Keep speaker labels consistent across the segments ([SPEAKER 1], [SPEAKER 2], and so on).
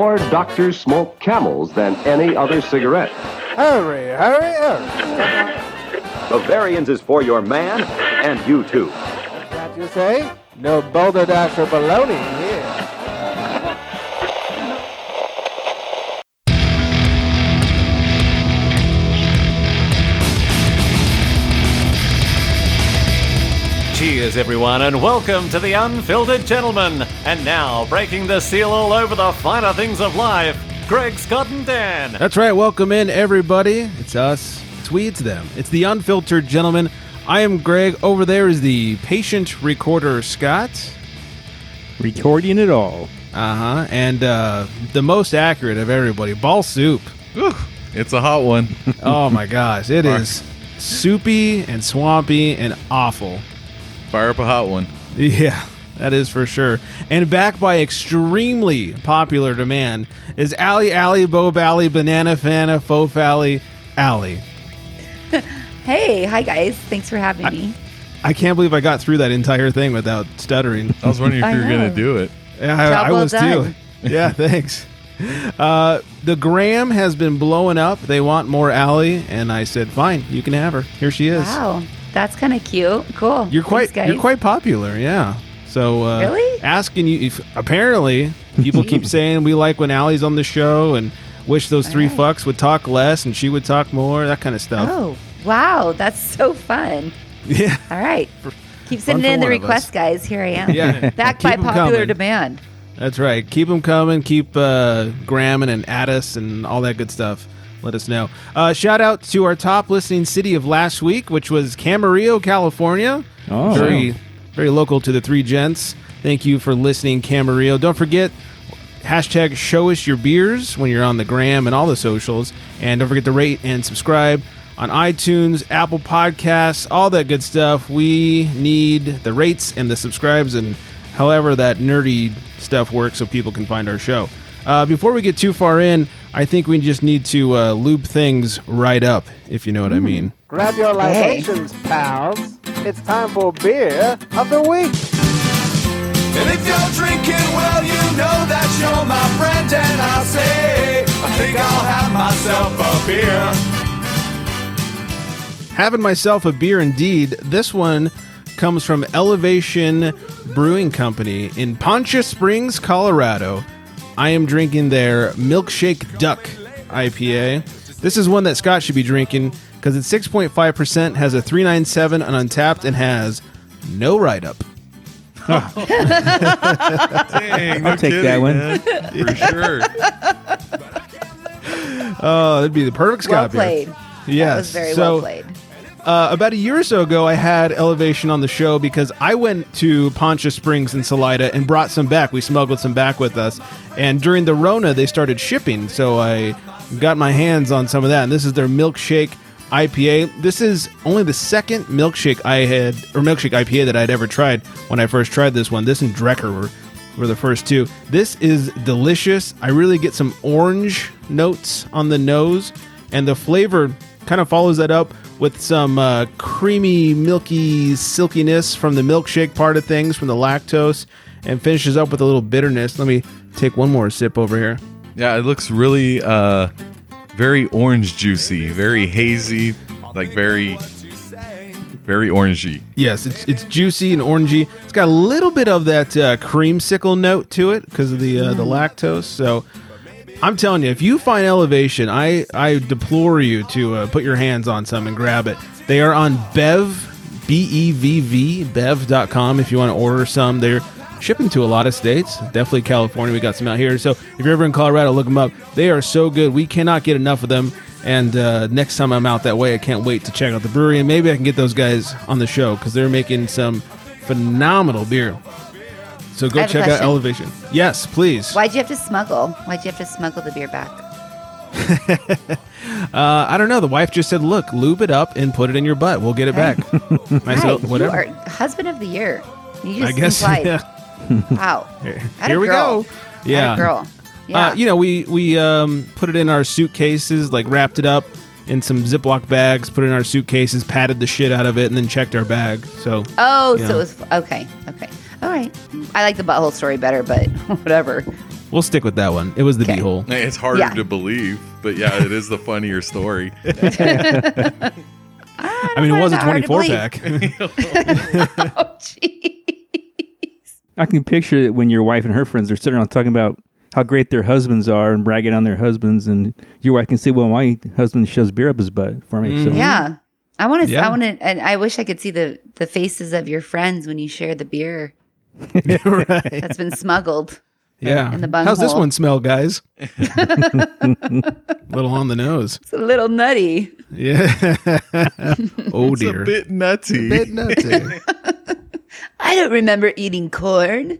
[SPEAKER 1] more doctors smoke camels than any other cigarette.
[SPEAKER 2] Hurry, hurry, hurry.
[SPEAKER 3] Bavarians is for your man and you too.
[SPEAKER 2] That you say? No boulder dash or baloney
[SPEAKER 4] Cheers, everyone, and welcome to the Unfiltered Gentleman. And now, breaking the seal all over the finer things of life, Greg Scott and Dan.
[SPEAKER 5] That's right. Welcome in, everybody. It's us. It's we. It's them. It's the unfiltered gentleman. I am Greg. Over there is the patient recorder, Scott.
[SPEAKER 6] Recording it all.
[SPEAKER 5] Uh huh. And uh, the most accurate of everybody, Ball Soup.
[SPEAKER 7] Ooh, It's a hot one.
[SPEAKER 5] Oh my gosh, it is soupy and swampy and awful.
[SPEAKER 7] Fire up a hot one.
[SPEAKER 5] Yeah, that is for sure. And back by extremely popular demand is Allie Allie Bo Bally Banana Fana Faux Fally Allie.
[SPEAKER 8] Hey, hi guys. Thanks for having me.
[SPEAKER 5] I can't believe I got through that entire thing without stuttering.
[SPEAKER 7] I was wondering if you were going to do it.
[SPEAKER 5] Yeah, I,
[SPEAKER 8] Job
[SPEAKER 5] I
[SPEAKER 8] well
[SPEAKER 5] was
[SPEAKER 8] done.
[SPEAKER 5] too. Yeah, thanks. Uh, the gram has been blowing up. They want more Allie, and I said, "Fine, you can have her. Here she is.
[SPEAKER 8] Wow, that's kind of cute. Cool.
[SPEAKER 5] You're quite,
[SPEAKER 8] Thanks,
[SPEAKER 5] you're quite popular. Yeah. So uh,
[SPEAKER 8] Really?
[SPEAKER 5] asking you if apparently people keep saying we like when Allie's on the show and wish those three
[SPEAKER 8] right.
[SPEAKER 5] fucks would talk less and she would talk more. That kind of stuff.
[SPEAKER 8] Oh, wow, that's so fun.
[SPEAKER 5] Yeah.
[SPEAKER 8] All right, keep sending in the
[SPEAKER 5] one of us.
[SPEAKER 8] requests, guys. Here I am.
[SPEAKER 5] Yeah.
[SPEAKER 8] back by popular
[SPEAKER 5] coming.
[SPEAKER 8] demand.
[SPEAKER 5] That's right. Keep them coming. Keep uh, gramming and at us and all that good stuff. Let us know. Uh, shout out to our top listening city of last week, which was Camarillo, California.
[SPEAKER 6] Oh.
[SPEAKER 5] very, very local to the three gents. Thank you for listening, Camarillo. Don't forget hashtag show us your beers when you're on the gram and all the socials, and don't forget to rate and subscribe on iTunes, Apple Podcasts, all that good stuff. We need the rates and the subscribes and however that nerdy stuff works so people can find our show. Uh, before we get too far in, I think we just need to uh, lube things right up, if you know what I mean.
[SPEAKER 2] Grab your libations, pals. It's time for beer of the week.
[SPEAKER 9] And if you're drinking, well, you know that you're my friend. And I say, I think I'll have myself a beer.
[SPEAKER 5] Having myself a beer indeed. This one comes from Elevation Brewing Company in Poncha Springs, Colorado. I am drinking their Milkshake Duck IPA. This is one that Scott should be drinking because it's 6.5%, has a 397 on Untappd, and has no write up.
[SPEAKER 7] Dang, no
[SPEAKER 6] I'll take that one.
[SPEAKER 7] man. For sure.
[SPEAKER 5] Oh, that'd be the perfect
[SPEAKER 8] Well
[SPEAKER 5] Scott beer.
[SPEAKER 8] played.
[SPEAKER 5] Yes.
[SPEAKER 8] That was very
[SPEAKER 5] so,
[SPEAKER 8] well played.
[SPEAKER 5] Uh, about a year or so ago, I had Elevation on the show because I went to Poncha Springs in Salida and brought some back. We smuggled some back with us. And during the Rona, they started shipping. So I got my hands on some of that. And this is their milkshake IPA. This is only the second milkshake I had, or milkshake IPA that I'd ever tried when I first tried this one. This and Drecker were, were the first two. This is delicious. I really get some orange notes on the nose. And the flavor kind of follows that up with some uh, creamy, milky silkiness from the milkshake part of things, from the lactose, and finishes up with a little bitterness. Let me take one more sip over here.
[SPEAKER 7] Yeah, it looks really uh very orange juicy, very hazy, like very very orangey.
[SPEAKER 5] Yes, it's, it's juicy and orangey. It's got a little bit of that uh, creamsicle note to it because of the uh, the lactose. So I'm telling you, if you find Elevation, I I deplore you to uh, put your hands on some and grab it. They are on Bev B E V V Bev.com if you want to order some. They're shipping to a lot of states. Definitely California. We got some out here. So if you're ever in Colorado, look them up. They are so good. We cannot get enough of them. And uh, next time I'm out that way, I can't wait to check out the brewery and maybe I can get those guys on the show because they're making some phenomenal beer. So go
[SPEAKER 8] I
[SPEAKER 5] check out. Elevation. Yes, please.
[SPEAKER 8] Why'd you have to smuggle? Why'd you have to smuggle the beer back?
[SPEAKER 5] Uh, I don't know. The wife just said, "Look, lube it up and put it in your butt. We'll get it back." I said, "Whatever."
[SPEAKER 8] You are husband of the year. You
[SPEAKER 5] I
[SPEAKER 8] just
[SPEAKER 5] guess.
[SPEAKER 8] implied.
[SPEAKER 5] yeah.
[SPEAKER 8] Wow. Atta
[SPEAKER 5] Here we go. Yeah.
[SPEAKER 8] Girl. Yeah.
[SPEAKER 5] Uh, you know, we we um, put it in our suitcases, like wrapped it up in some Ziploc bags, put it in our suitcases, patted the shit out of it, and then checked our bag. So
[SPEAKER 8] oh, so it was okay. Okay. All right. I like the butthole story better, but whatever.
[SPEAKER 5] We'll stick with that one. It was the
[SPEAKER 8] Okay.
[SPEAKER 5] beehole.
[SPEAKER 7] It's harder
[SPEAKER 8] Yeah.
[SPEAKER 7] to believe, but yeah, it is the funnier story.
[SPEAKER 8] I,
[SPEAKER 5] I mean, it was a
[SPEAKER 8] find that hard to
[SPEAKER 5] 24
[SPEAKER 8] believe.
[SPEAKER 5] pack.
[SPEAKER 8] Oh, gee.
[SPEAKER 6] I can picture it when your wife and her friends are sitting around talking about how great their husbands are and bragging on their husbands, and your wife can say, "Well, my husband shoves beer up his butt for me." So mm-hmm.
[SPEAKER 8] Yeah. I want to.
[SPEAKER 5] Yeah.
[SPEAKER 8] I want to. And I wish I could see the the faces of your friends when you share the beer
[SPEAKER 5] right.
[SPEAKER 8] that's been smuggled.
[SPEAKER 5] Yeah.
[SPEAKER 8] in the
[SPEAKER 5] How's this one smell, guys? A little on the nose.
[SPEAKER 8] It's a little nutty.
[SPEAKER 5] Yeah. oh
[SPEAKER 7] It's
[SPEAKER 5] dear.
[SPEAKER 7] a bit nutty.
[SPEAKER 5] A bit nutty.
[SPEAKER 8] I don't remember eating corn.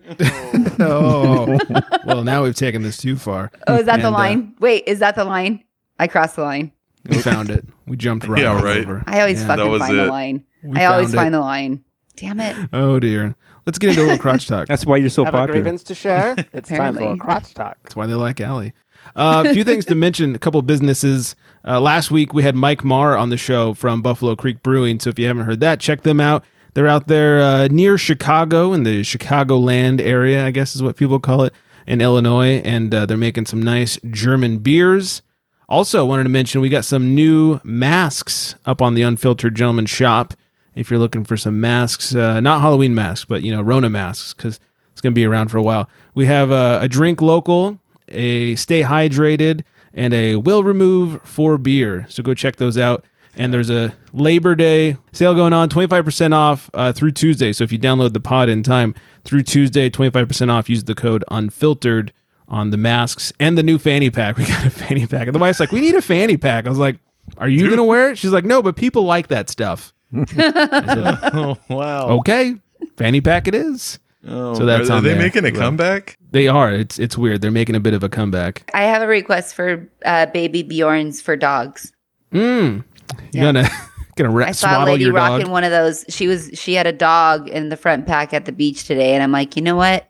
[SPEAKER 5] oh. Well, now we've taken this too far.
[SPEAKER 8] Oh, is that the
[SPEAKER 5] And, uh,
[SPEAKER 8] line? Wait, is that the line? I crossed the line.
[SPEAKER 5] we found it. We jumped right
[SPEAKER 7] Yeah,
[SPEAKER 5] all
[SPEAKER 7] right.
[SPEAKER 5] over.
[SPEAKER 8] I always
[SPEAKER 5] Yeah.
[SPEAKER 8] Fucking
[SPEAKER 7] was
[SPEAKER 8] find the line.
[SPEAKER 5] We
[SPEAKER 8] I always
[SPEAKER 5] it.
[SPEAKER 8] find the line. Damn it.
[SPEAKER 5] Oh dear. Let's get into a little crotch talk.
[SPEAKER 6] that's why you're so
[SPEAKER 2] Have a
[SPEAKER 6] popular.
[SPEAKER 2] grievance to share? It's time for a
[SPEAKER 8] Apparently.
[SPEAKER 2] crotch talk.
[SPEAKER 5] That's why they like Allie. Uh, a few things to mention. A couple businesses. Uh, last week we had Mike Marr on the show from Buffalo Creek Brewing. So if you haven't heard that, check them out. They're out there uh, near Chicago in the Chicagoland area, I guess is what people call it in Illinois, and uh, they're making some nice German beers. Also, I wanted to mention we got some new masks up on the Unfiltered Gentleman shop. If you're looking for some masks, uh, not Halloween masks, but you know Rona masks, because it's going to be around for a while. We have uh, a drink local, a stay hydrated, and a will remove for beer. So go check those out. And there's a Labor Day sale going on, 25% off uh, through Tuesday. So if you download the pod in time through Tuesday, 25% off. Use the code unfiltered on the masks and the new fanny pack. We got a fanny pack. And the wife's like, we need a fanny pack. I was like, are you going to wear it? She's like, no, but people like that stuff.
[SPEAKER 7] Oh wow.
[SPEAKER 5] Okay, fanny pack it is.
[SPEAKER 7] Oh,
[SPEAKER 5] So that's
[SPEAKER 7] are, are they
[SPEAKER 5] there.
[SPEAKER 7] making a
[SPEAKER 5] Well,
[SPEAKER 7] comeback?
[SPEAKER 5] They are. It's it's weird. They're making a bit of a comeback.
[SPEAKER 8] I have a request for uh, baby Bjorns for dogs.
[SPEAKER 5] Mm. You
[SPEAKER 8] Yeah.
[SPEAKER 5] gonna gonna ra-
[SPEAKER 8] I saw a lady
[SPEAKER 5] your
[SPEAKER 8] rocking
[SPEAKER 5] dog?
[SPEAKER 8] one of those. She was she had a dog in the front pack at the beach today, and I'm like, you know what?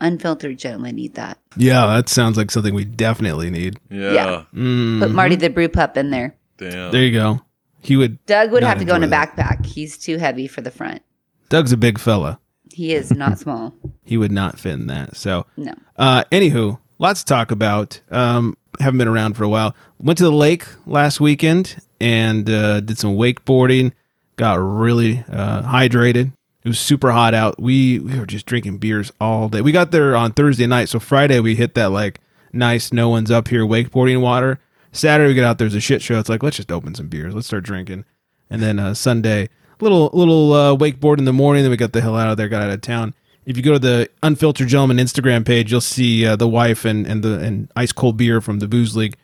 [SPEAKER 8] Unfiltered gentlemen need that.
[SPEAKER 5] Yeah, that sounds like something we definitely need.
[SPEAKER 7] Yeah.
[SPEAKER 8] Yeah.
[SPEAKER 5] Mm.
[SPEAKER 8] Put Marty the brew pup in there.
[SPEAKER 7] Damn.
[SPEAKER 5] There you go. He would.
[SPEAKER 8] Doug would have to go in a
[SPEAKER 5] that.
[SPEAKER 8] backpack. He's too heavy for the front.
[SPEAKER 5] Doug's a big fella.
[SPEAKER 8] He is not small.
[SPEAKER 5] He would not fit in that. So,
[SPEAKER 8] No.
[SPEAKER 5] uh, anywho, lots to talk about. Um, haven't been around for a while. Went to the lake last weekend and uh, did some wakeboarding. Got really uh, hydrated. It was super hot out. We we were just drinking beers all day. We got there on Thursday night, so Friday we hit that like nice no one's up here wakeboarding water. Saturday we get out there's a shit show. It's like let's just open some beers. Let's start drinking. And then uh, Sunday little little uh, wakeboard in the morning. Then we got the hell out of there. Got out of town. If you go to the Unfiltered Gentleman Instagram page, you'll see uh, the wife and and the and ice cold beer from the booze league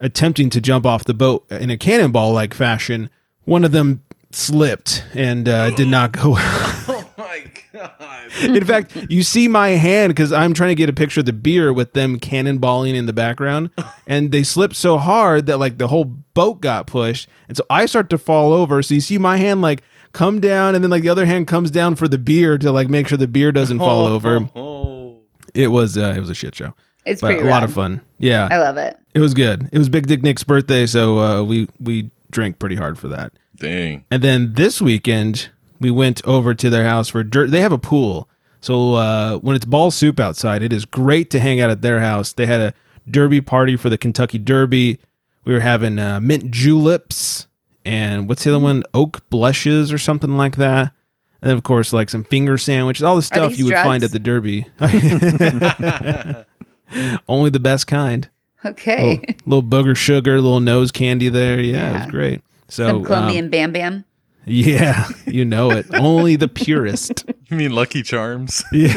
[SPEAKER 5] attempting to jump off the boat in a cannonball like fashion. One of them slipped and uh, did not go
[SPEAKER 7] my god.
[SPEAKER 5] in fact, you see my hand because I'm trying to get a picture of the beer with them cannonballing in the background, and they slipped so hard that like the whole boat got pushed, and so I start to fall over. So you see my hand like come down, and then like the other hand comes down for the beer to like make sure the beer doesn't fall over.
[SPEAKER 7] Oh.
[SPEAKER 5] It was uh, it was a shit show,
[SPEAKER 8] It's
[SPEAKER 5] but
[SPEAKER 8] pretty
[SPEAKER 5] a lot of fun. Yeah,
[SPEAKER 8] I love it.
[SPEAKER 5] it was good. It was Big Dick Nick's birthday, so uh, we we drank pretty hard for that.
[SPEAKER 7] Dang.
[SPEAKER 5] And then this weekend, we went over to their house for dirt. They have a pool. So uh, when it's ball soup outside, it is great to hang out at their house. They had a derby party for the Kentucky Derby. We were having uh, mint juleps and what's the other one? Oak blushes or something like that. And then, of course, like some finger sandwiches, all the stuff you would find at the Derby. Only the best kind.
[SPEAKER 8] Okay.
[SPEAKER 5] Little, little booger sugar, little nose candy there. Yeah, it was great. So,
[SPEAKER 8] Some
[SPEAKER 5] um,
[SPEAKER 8] Colombian Bam Bam.
[SPEAKER 5] Yeah, you know it. Only the purest.
[SPEAKER 7] You mean Lucky Charms?
[SPEAKER 8] God,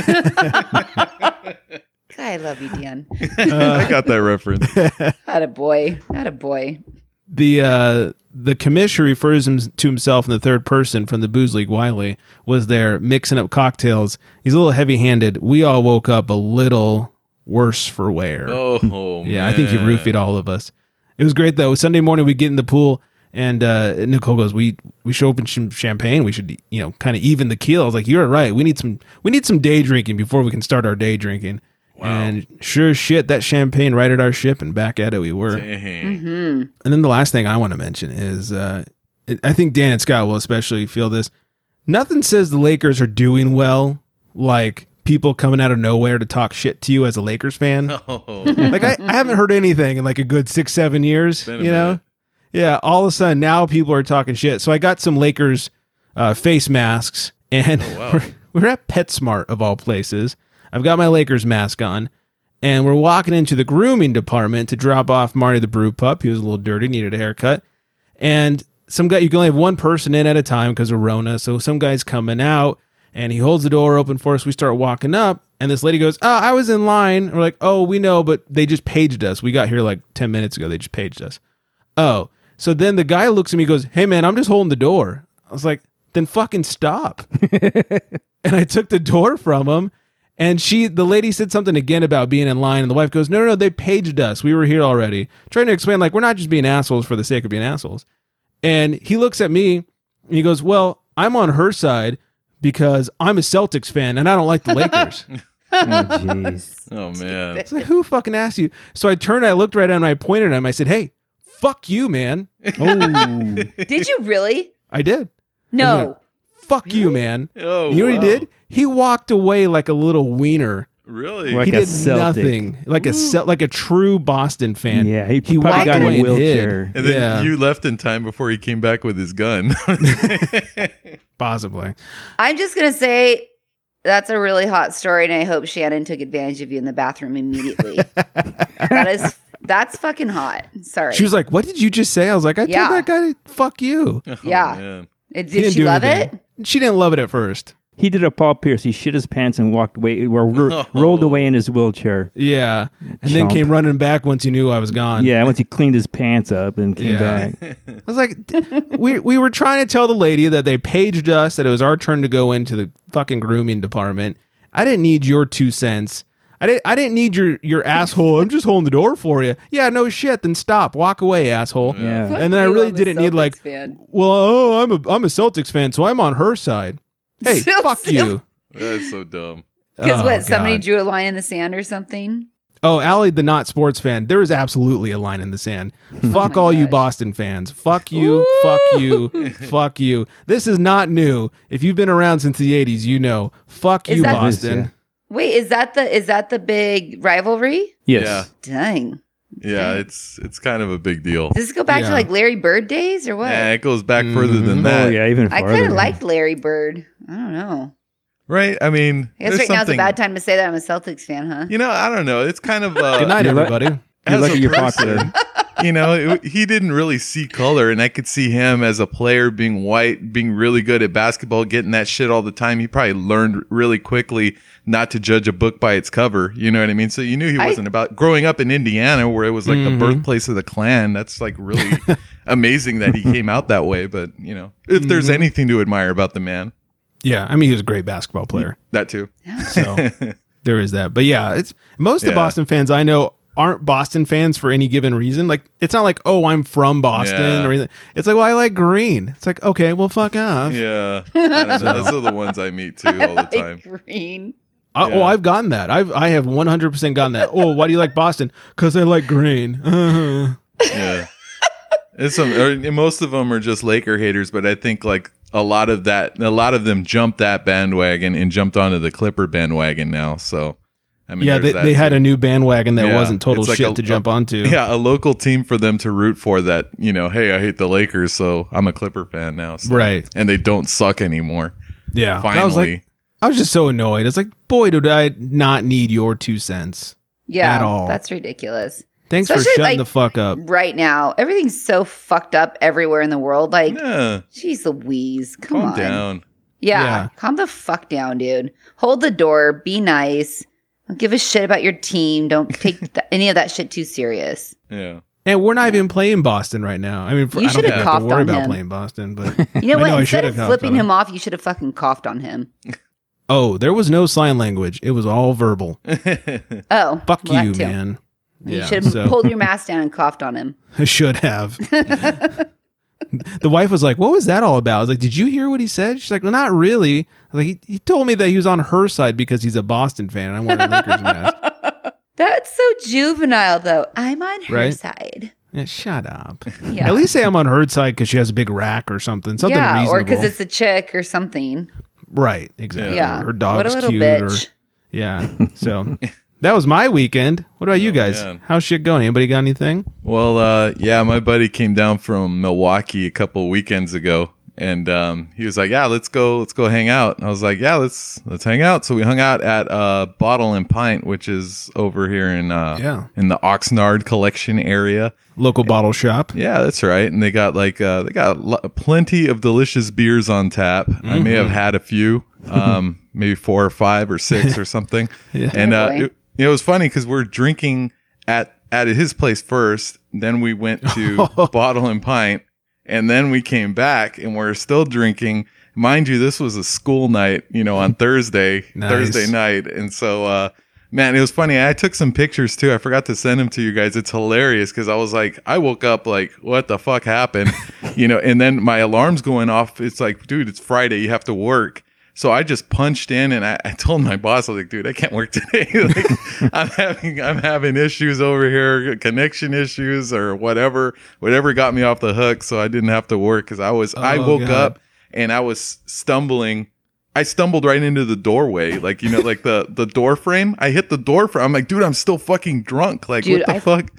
[SPEAKER 8] I love you, Dan.
[SPEAKER 7] I got that reference.
[SPEAKER 8] Not a boy. Not a boy.
[SPEAKER 5] The uh, the commissioner refers him to himself in the third person from the booze league. Wiley was there mixing up cocktails. He's a little heavy handed. We all woke up a little worse for wear.
[SPEAKER 7] Oh,
[SPEAKER 5] yeah, I think he roofied all of us. It was great though. Sunday morning we get in the pool and uh, Nicole goes, "We we should open some champagne. We should you know kind of even the keel." I was like, "You're right. We need some we need some day drinking before we can start our day drinking." Wow. And sure shit, that champagne righted our ship, and back at it we were.
[SPEAKER 7] Dang.
[SPEAKER 8] Hmm.
[SPEAKER 5] And then the last thing I want to mention is uh, I think Dan and Scott will especially feel this. Nothing says the Lakers are doing well like people coming out of nowhere to talk shit to you as a Lakers fan.
[SPEAKER 7] Oh,
[SPEAKER 5] like I, I haven't heard anything in like a good six, seven years. You know? Yeah. All of a sudden now people are talking shit. So I got some Lakers uh, face masks and
[SPEAKER 7] Oh, wow.
[SPEAKER 5] we're, we're at PetSmart of all places. I've got my Lakers mask on. And we're walking into the grooming department to drop off Marty the Brew Pup. He was a little dirty, needed a haircut. And some guy, you can only have one person in at a time because of Rona. So some guy's coming out and he holds the door open for us. We start walking up, and this lady goes, Oh, I was in line. We're like, Oh, we know, but they just paged us. We got here like 10 minutes ago. They just paged us. Oh. So then the guy looks at me and goes, Hey, man, I'm just holding the door. I was like, Then fucking stop. and I took the door from him. And she, the lady said something again about being in line, and the wife goes, "No, no, no, they paged us. We were here already." Trying to explain, like, we're not just being assholes for the sake of being assholes. And he looks at me, and he goes, "Well, I'm on her side because I'm a Celtics fan, and I don't like the Lakers."
[SPEAKER 6] Oh, oh,
[SPEAKER 7] oh man.
[SPEAKER 5] It's like, who fucking asked you? So I turned, I looked right at him, I pointed at him, I said, "Hey, fuck you, man."
[SPEAKER 6] Oh,
[SPEAKER 8] Did you really?
[SPEAKER 5] I did.
[SPEAKER 8] No.
[SPEAKER 5] Fuck you, man.
[SPEAKER 7] Oh,
[SPEAKER 5] you know what he did? He walked away like a little wiener.
[SPEAKER 7] Really?
[SPEAKER 6] Like
[SPEAKER 5] he
[SPEAKER 6] a
[SPEAKER 5] did
[SPEAKER 6] Celtic.
[SPEAKER 5] nothing like a Cel- like a true Boston fan.
[SPEAKER 6] Yeah, he
[SPEAKER 5] he
[SPEAKER 6] probably
[SPEAKER 5] walked
[SPEAKER 6] got in a
[SPEAKER 5] away and hid.
[SPEAKER 6] wheelchair.
[SPEAKER 7] and then
[SPEAKER 5] yeah,
[SPEAKER 7] you left in time before he came back with his gun.
[SPEAKER 5] possibly.
[SPEAKER 8] I'm just gonna say that's a really hot story, and I hope Shannon took advantage of you in the bathroom immediately. that is that's fucking hot. Sorry.
[SPEAKER 5] She was like, "What did you just say?" I was like, "I
[SPEAKER 8] Yeah.
[SPEAKER 5] told that guy, to fuck you."
[SPEAKER 7] Oh,
[SPEAKER 8] Yeah.
[SPEAKER 7] man.
[SPEAKER 8] Uh, Did she love
[SPEAKER 5] anything.
[SPEAKER 8] it?
[SPEAKER 5] She didn't love it at first.
[SPEAKER 6] He did a Paul Pierce. He shit his pants and walked away, or ro- rolled away in his wheelchair.
[SPEAKER 5] Yeah, and then came running back once he knew I was gone.
[SPEAKER 6] Yeah, once he cleaned his pants up and came
[SPEAKER 5] Yeah.
[SPEAKER 6] back.
[SPEAKER 5] I was like, we we were trying to tell the lady that they paged us that it was our turn to go into the fucking grooming department. I didn't need your two cents. I didn't. I didn't need your your asshole. I'm just holding the door for you. Yeah, no shit. Then stop. Walk away, asshole.
[SPEAKER 6] Yeah.
[SPEAKER 5] And then I really didn't need like,
[SPEAKER 8] fan.
[SPEAKER 5] well, oh, I'm a I'm a Celtics fan, so I'm on her side. Hey,
[SPEAKER 8] So
[SPEAKER 5] fuck you.
[SPEAKER 7] That's so dumb.
[SPEAKER 8] Because
[SPEAKER 5] Oh,
[SPEAKER 8] what? Somebody drew a line in the sand or something.
[SPEAKER 5] Oh, Allie, the not sports fan. There is absolutely a line in the sand. Oh fuck
[SPEAKER 8] Oh my
[SPEAKER 5] all you. Boston fans. Fuck you. Fuck you. fuck you. This is not new. If you've been around since the '80s, you know. Fuck
[SPEAKER 8] Is
[SPEAKER 5] you,
[SPEAKER 8] that-
[SPEAKER 5] Boston.
[SPEAKER 8] Wait, is that the is that the big rivalry?
[SPEAKER 6] Yes.
[SPEAKER 7] Yeah.
[SPEAKER 8] Dang.
[SPEAKER 7] Yeah, it's it's kind of a big deal.
[SPEAKER 8] Does this go back
[SPEAKER 5] Yeah.
[SPEAKER 8] to like Larry Bird days or what?
[SPEAKER 7] Yeah, it goes back further
[SPEAKER 5] Mhm.
[SPEAKER 7] than
[SPEAKER 6] Oh
[SPEAKER 7] that.
[SPEAKER 6] yeah, even
[SPEAKER 8] I kind of liked Larry Bird. I don't know.
[SPEAKER 7] Right? I mean,
[SPEAKER 8] I guess
[SPEAKER 7] there's
[SPEAKER 8] right now's a bad time to say that I'm a Celtics fan, huh?
[SPEAKER 7] You know, I don't know. It's kind of uh,
[SPEAKER 5] Good night, everybody.
[SPEAKER 6] You're lucky you're popular.
[SPEAKER 7] you know, it- he didn't really see color, and I could see him as a player being white, being really good at basketball, getting that shit all the time. He probably learned really quickly not to judge a book by its cover. You know what I mean? So you knew he wasn't about growing up in Indiana, where it was like
[SPEAKER 5] Mhm.
[SPEAKER 7] the birthplace of the Klan. That's like really amazing that he came out that way. But you know, if there's
[SPEAKER 5] Mhm.
[SPEAKER 7] anything to admire about the man,
[SPEAKER 5] Yeah, I mean, he was a great basketball player.
[SPEAKER 7] that too.
[SPEAKER 5] So there is that. But yeah, it's most of
[SPEAKER 7] Yeah.
[SPEAKER 5] Boston fans I know aren't Boston fans for any given reason. Like it's not like, oh, I'm from Boston
[SPEAKER 7] Yeah.
[SPEAKER 5] or anything. It's like, well, I like green. It's like, okay, well, fuck off.
[SPEAKER 7] Yeah, I don't know. those are the ones I meet too all the time.
[SPEAKER 8] Like green.
[SPEAKER 5] I,
[SPEAKER 7] Yeah.
[SPEAKER 5] Oh, I've gotten that. I've I have 100 percent gotten that. Oh, why do you like Boston? Because I like green. Uh-huh.
[SPEAKER 7] yeah. It's some, or, most of them are just Laker haters, but I think like a lot of that, a lot of them jumped that bandwagon and jumped onto the Clipper bandwagon now. So, I mean,
[SPEAKER 5] yeah, they, they had a new bandwagon that
[SPEAKER 7] Yeah,
[SPEAKER 5] wasn't total
[SPEAKER 7] like
[SPEAKER 5] shit
[SPEAKER 7] a-
[SPEAKER 5] to jump
[SPEAKER 7] a-
[SPEAKER 5] onto.
[SPEAKER 7] yeah, a local team for them to root for that, you know, hey, I hate the Lakers, so I'm a Clipper fan now. So,
[SPEAKER 5] Right.
[SPEAKER 7] And they don't suck anymore.
[SPEAKER 5] yeah.
[SPEAKER 7] Finally.
[SPEAKER 5] I was like, I was just so annoyed. It's like, boy, did I not need your two cents.
[SPEAKER 8] Yeah,
[SPEAKER 5] At all.
[SPEAKER 8] that's ridiculous.
[SPEAKER 5] Thanks
[SPEAKER 8] Especially,
[SPEAKER 5] for shutting
[SPEAKER 8] like-
[SPEAKER 5] the fuck up.
[SPEAKER 8] Right now, everything's so fucked up everywhere in the world. Like,
[SPEAKER 7] yeah,
[SPEAKER 8] jeez Louise, come
[SPEAKER 7] calm
[SPEAKER 8] on.
[SPEAKER 7] down.
[SPEAKER 8] Yeah,
[SPEAKER 5] Yeah.
[SPEAKER 8] calm the fuck down, dude. Hold the door. Be nice. Don't give a shit about your team. Don't take th- any of that shit too serious.
[SPEAKER 7] Yeah.
[SPEAKER 5] And we're not even playing Boston right now. I mean, for,
[SPEAKER 8] You
[SPEAKER 5] I don't
[SPEAKER 8] should
[SPEAKER 5] think
[SPEAKER 8] have
[SPEAKER 5] I have to
[SPEAKER 8] coughed
[SPEAKER 5] worry about
[SPEAKER 8] him.
[SPEAKER 5] playing Boston, but
[SPEAKER 8] You know
[SPEAKER 5] I
[SPEAKER 8] what?
[SPEAKER 5] know
[SPEAKER 8] Instead
[SPEAKER 5] should
[SPEAKER 8] of
[SPEAKER 5] have
[SPEAKER 8] flipping
[SPEAKER 5] coughed
[SPEAKER 8] him off, you should have fucking coughed on him.
[SPEAKER 5] oh, there was no sign language. It was all verbal.
[SPEAKER 8] Oh,
[SPEAKER 5] Fuck
[SPEAKER 8] well,
[SPEAKER 5] you, man.
[SPEAKER 8] You
[SPEAKER 5] Yeah,
[SPEAKER 8] should have
[SPEAKER 5] so-
[SPEAKER 8] pulled your mask down and coughed on him.
[SPEAKER 5] I should have. the wife was like, "What was that all about?" I was like, "Did you hear what he said?" She's like, "Well, not really." I was like, he, he told me that he was on her side because he's a Boston fan. and I want a Lakers mask.
[SPEAKER 8] That's so juvenile, though. I'm on her
[SPEAKER 5] Right?
[SPEAKER 8] side.
[SPEAKER 5] Yeah, shut up.
[SPEAKER 8] Yeah.
[SPEAKER 5] At least say I'm on her side because she has a big rack or something. Something
[SPEAKER 8] yeah, or because it's a chick or something.
[SPEAKER 5] right. Exactly.
[SPEAKER 8] Yeah.
[SPEAKER 5] Her
[SPEAKER 8] what a
[SPEAKER 5] dog's
[SPEAKER 8] little
[SPEAKER 5] cute.
[SPEAKER 8] bitch.
[SPEAKER 5] Or Yeah. So that was my weekend. What about you guys?
[SPEAKER 7] man.
[SPEAKER 5] How's shit going? Anybody got anything?
[SPEAKER 7] Well, uh, yeah, my buddy came down from Milwaukee a couple weekends ago, and um, he was like, "Yeah, let's go, let's go hang out." And I was like, "Yeah, let's let's hang out." So we hung out at uh, Bottle and Pint, which is over here in uh,
[SPEAKER 5] Yeah.
[SPEAKER 7] in the Oxnard collection area.
[SPEAKER 5] Local bottle shop.
[SPEAKER 7] Yeah, that's right. And they got like uh, they got lo- plenty of delicious beers on tap. I may have had a few, um, maybe four or five or six or something. yeah. And uh,
[SPEAKER 8] boy.
[SPEAKER 7] it, it was funny because we're drinking at at his place first, then we went to Bottle and Pint, and then we came back and we're still drinking. Mind you, this was a school night, you know, on Thursday,
[SPEAKER 5] Nice.
[SPEAKER 7] Thursday night, and so. uh Man, it was funny. I took some pictures too. I forgot to send them to you guys. It's hilarious because I was like, I woke up like, what the fuck happened? you know, and then my alarm's going off. It's like, dude, it's Friday. You have to work. So I just punched in and I, I told my boss, I was like, dude, I can't work today. like, I'm having, I'm having issues over here, connection issues or whatever, whatever got me off the hook. So I didn't have to work because I was, I
[SPEAKER 5] Oh,
[SPEAKER 7] woke
[SPEAKER 5] God.
[SPEAKER 7] up and I was stumbling. I stumbled right into the doorway, like you know, like the the door frame. I hit the door frame. I'm like, dude, I'm still fucking drunk. Like,
[SPEAKER 8] Dude,
[SPEAKER 7] what the
[SPEAKER 8] I-
[SPEAKER 7] fuck?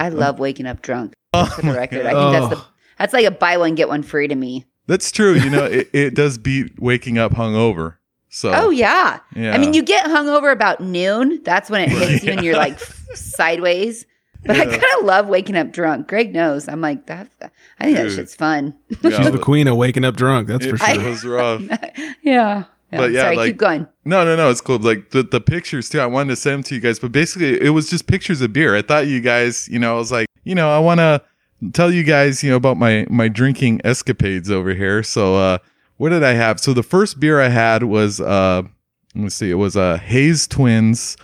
[SPEAKER 8] I love waking up drunk.
[SPEAKER 7] Oh
[SPEAKER 8] For the record, I think that's the that's like a buy one get one free to me.
[SPEAKER 7] That's true. You know, it, it does beat waking up hungover. So,
[SPEAKER 8] Oh yeah.
[SPEAKER 7] yeah.
[SPEAKER 8] I mean, you get hungover about noon. That's when it hits you and you're like sideways. But I kind of love waking up drunk. Greg knows. I'm like that. I think that shit's fun.
[SPEAKER 7] Yeah,
[SPEAKER 5] She's the queen of waking up drunk. That's for sure.
[SPEAKER 7] it was rough.
[SPEAKER 8] yeah.
[SPEAKER 7] But yeah,
[SPEAKER 8] Sorry,
[SPEAKER 7] like-
[SPEAKER 8] keep going.
[SPEAKER 7] No, no, no. It's cool. Like the, the pictures too. I wanted to send them to you guys, but basically it was just pictures of beer. I thought you guys, you know, I was like, you know, I want to tell you guys, you know, about my my drinking escapades over here. So, uh, what did I have? So the first beer I had was, uh, let me see, it was uh, Hayes Twins,